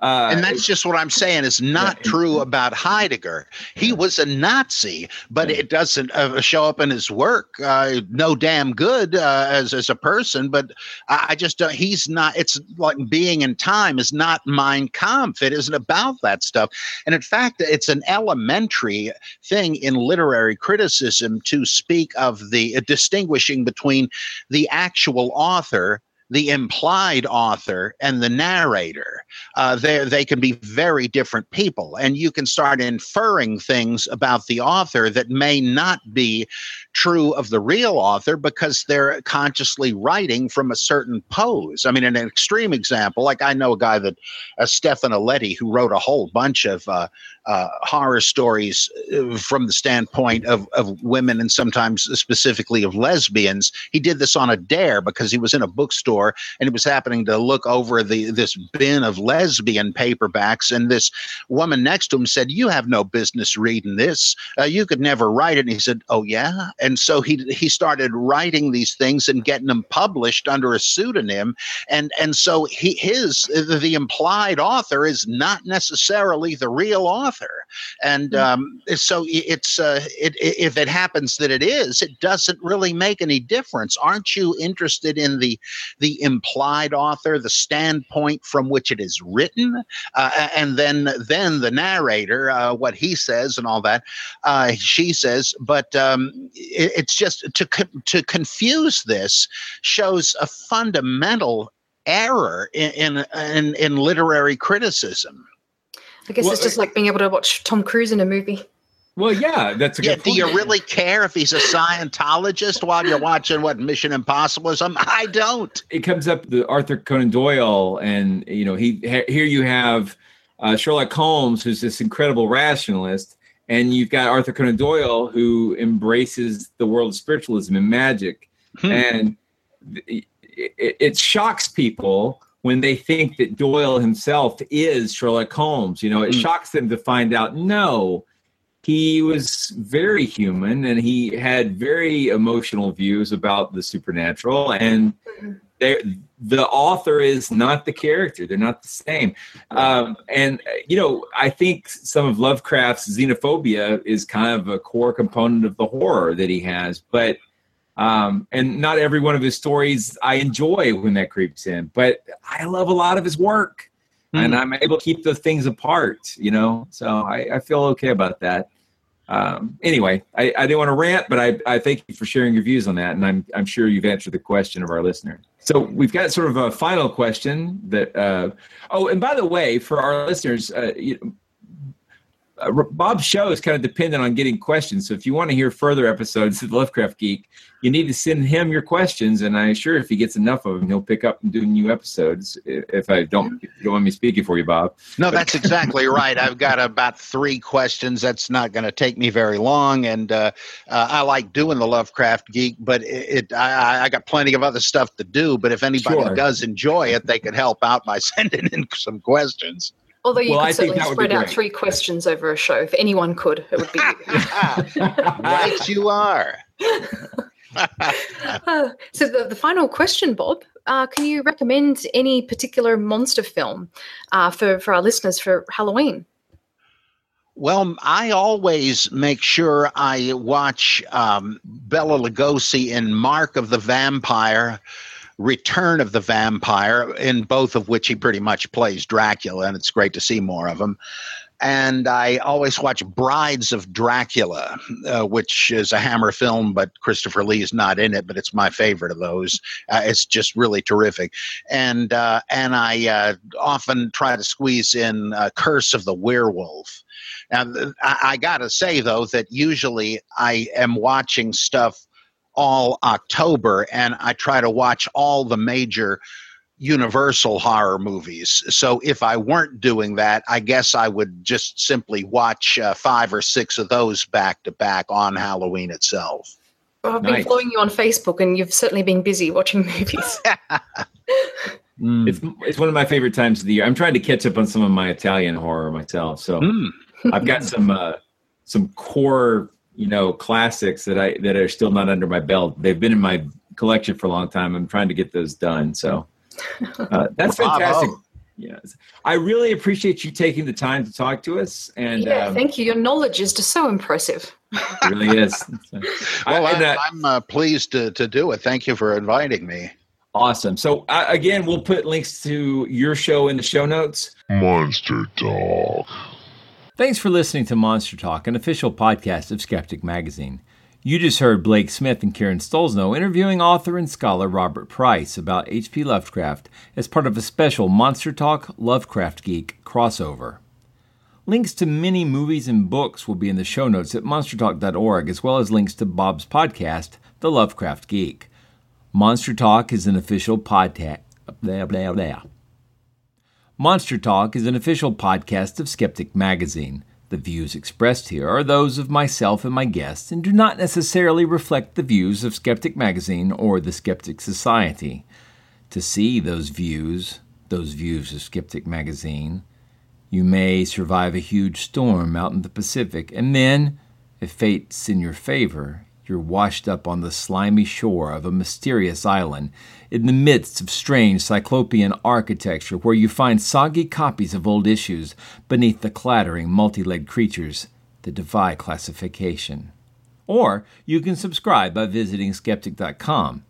Uh, and that's just what I'm saying is not yeah. true about Heidegger. He was a Nazi, but it doesn't uh, show up in his work. Uh, no damn good uh, as as a person, but I, I, just don't. He's not. It's like being and time is not Mein Kampf. It isn't about that stuff. And in fact, it's an elementary thing in literary criticism to speak of the uh, distinguishing between the actual author the implied author and the narrator. Uh, they they can be very different people, and you can start inferring things about the author that may not be true of the real author because they're consciously writing from a certain pose. I mean, an extreme example, like I know a guy that, uh, Stefan Aletti, who wrote a whole bunch of uh, uh, horror stories uh, from the standpoint of, of women and sometimes specifically of lesbians. He did this on a dare because he was in a bookstore and he was happening to look over the this bin of lesbian paperbacks, and this woman next to him said, "You have no business reading this. Uh, you could never write it." And he said, "Oh yeah," and so he he started writing these things and getting them published under a pseudonym, and and so he his the implied author is not necessarily the real author author. And mm. um, so it's uh, it, if it happens that it is, it doesn't really make any difference. Aren't you interested in the the implied author, the standpoint from which it is written, uh, and then then the narrator, uh, what he says and all that, uh, she says. But um, it, it's just to to confuse this shows a fundamental error in, in in, in literary criticism. I guess well, it's just like being able to watch Tom Cruise in a movie. Well, yeah, that's a yeah. do point. you really care if he's a Scientologist while you're watching what Mission Impossible is? I don't. It comes up the Arthur Conan Doyle, and you know he here you have uh, Sherlock Holmes, who's this incredible rationalist, and you've got Arthur Conan Doyle, who embraces the world of spiritualism and magic, hmm. and it, it shocks people when they think that Doyle himself is Sherlock Holmes. You know, it mm. shocks them to find out no, he was very human and he had very emotional views about the supernatural. And the author is not the character; they're not the same. Um, and you know, I think some of Lovecraft's xenophobia is kind of a core component of the horror that he has, but. Um, and not every one of his stories I enjoy when that creeps in, but I love a lot of his work, and I'm able to keep the things apart. You know, so I, I feel okay about that um, anyway, I, I didn't want to rant, but I, I thank you for sharing your views on that, and I'm I'm sure you've answered the question of our listener. So we've got sort of a final question that. Uh, oh, and by the way, for our listeners, uh, you, uh, Bob's show is kind of dependent on getting questions. So if you want to hear further episodes of the Lovecraft Geek, you need to send him your questions, and I'm sure if he gets enough of them, he'll pick up and do new episodes. If I don't, if you don't want me speaking for you, Bob. No, that's exactly right. I've got about three questions. That's not going to take me very long, and uh, uh, I like doing the Lovecraft Geek, but it, it I, I, got plenty of other stuff to do. But if anybody Sure. does enjoy it, they could help out by sending in some questions. Although you Well, could think certainly that spread out three questions over a show. If anyone could, it would be you. right, you are. Uh, so the, the final question, Bob, uh, can you recommend any particular monster film uh, for, for our listeners for Halloween? Well, I always make sure I watch um, Bela Lugosi in Mark of the Vampire, Return of the Vampire, in both of which he pretty much plays Dracula, and it's great to see more of him. And I always watch Brides of Dracula, uh, which is a Hammer film, but Christopher Lee is not in it, but it's my favorite of those. Uh, it's just really terrific. And uh, and I uh, often try to squeeze in uh, Curse of the Werewolf. Now, I, I got to say, though, that usually I am watching stuff all October and I try to watch all the major Universal horror movies. So if I weren't doing that, I guess I would just simply watch uh, five or six of those back to back on Halloween itself. Well, I've been Nice. following you on Facebook, and you've certainly been busy watching movies. It's it's one of my favorite times of the year. I'm trying to catch up on some of my Italian horror myself, so I've got some uh, some core you know classics that I that are still not under my belt. They've been in my collection for a long time. I'm trying to get those done. So uh, that's Bravo. fantastic. Yes, I really appreciate you taking the time to talk to us, and yeah, um, thank you. Your knowledge is just so impressive. it really is. Well, I, and, uh, i'm uh, pleased to, to do it. Thank you for inviting me. Awesome. So uh, again, we'll put links to your show in the show notes. Monster Talk. Thanks for listening to Monster Talk, an official podcast of Skeptic Magazine. You just heard Blake Smith and Karen Stollznow interviewing author and scholar Robert Price about H.P. Lovecraft as part of a special Monster Talk Lovecraft Geek crossover. Links to many movies and books will be in the show notes at monstertalk.org, as well as links to Bob's podcast, The Lovecraft Geek. Monster Talk is an official podcast. Blah, blah, blah. Monster Talk is an official podcast of Skeptic Magazine. The views expressed here are those of myself and my guests and do not necessarily reflect the views of Skeptic Magazine or the Skeptic Society. To see those views, those views of Skeptic Magazine, you may survive a huge storm out in the Pacific, and then, if fate's in your favor, you're washed up on the slimy shore of a mysterious island in the midst of strange cyclopean architecture where you find soggy copies of old issues beneath the clattering multi legged creatures that defy classification. Or you can subscribe by visiting skeptic.com.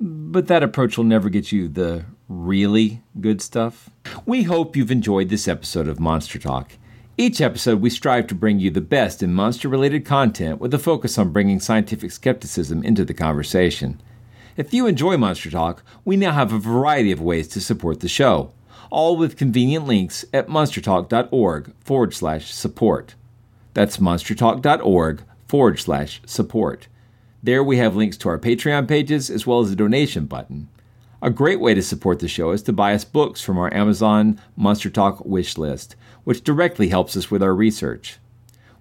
But that approach will never get you the really good stuff. We hope you've enjoyed this episode of Monster Talk. Each episode, we strive to bring you the best in monster related content with a focus on bringing scientific skepticism into the conversation. If you enjoy Monster Talk, we now have a variety of ways to support the show, all with convenient links at monstertalk.org forward slash support. That's monstertalk.org forward slash support. There we have links to our Patreon pages as well as a donation button. A great way to support the show is to buy us books from our Amazon Monster Talk wish list, which directly helps us with our research.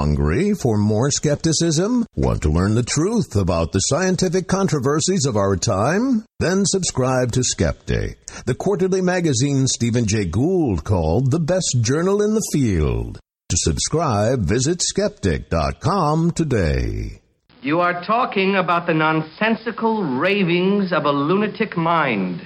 Hungry for more skepticism? Want to learn the truth about the scientific controversies of our time? Then subscribe to Skeptic, the quarterly magazine Stephen Jay Gould called the best journal in the field. To subscribe, visit skeptic.com today. You are talking about the nonsensical ravings of a lunatic mind.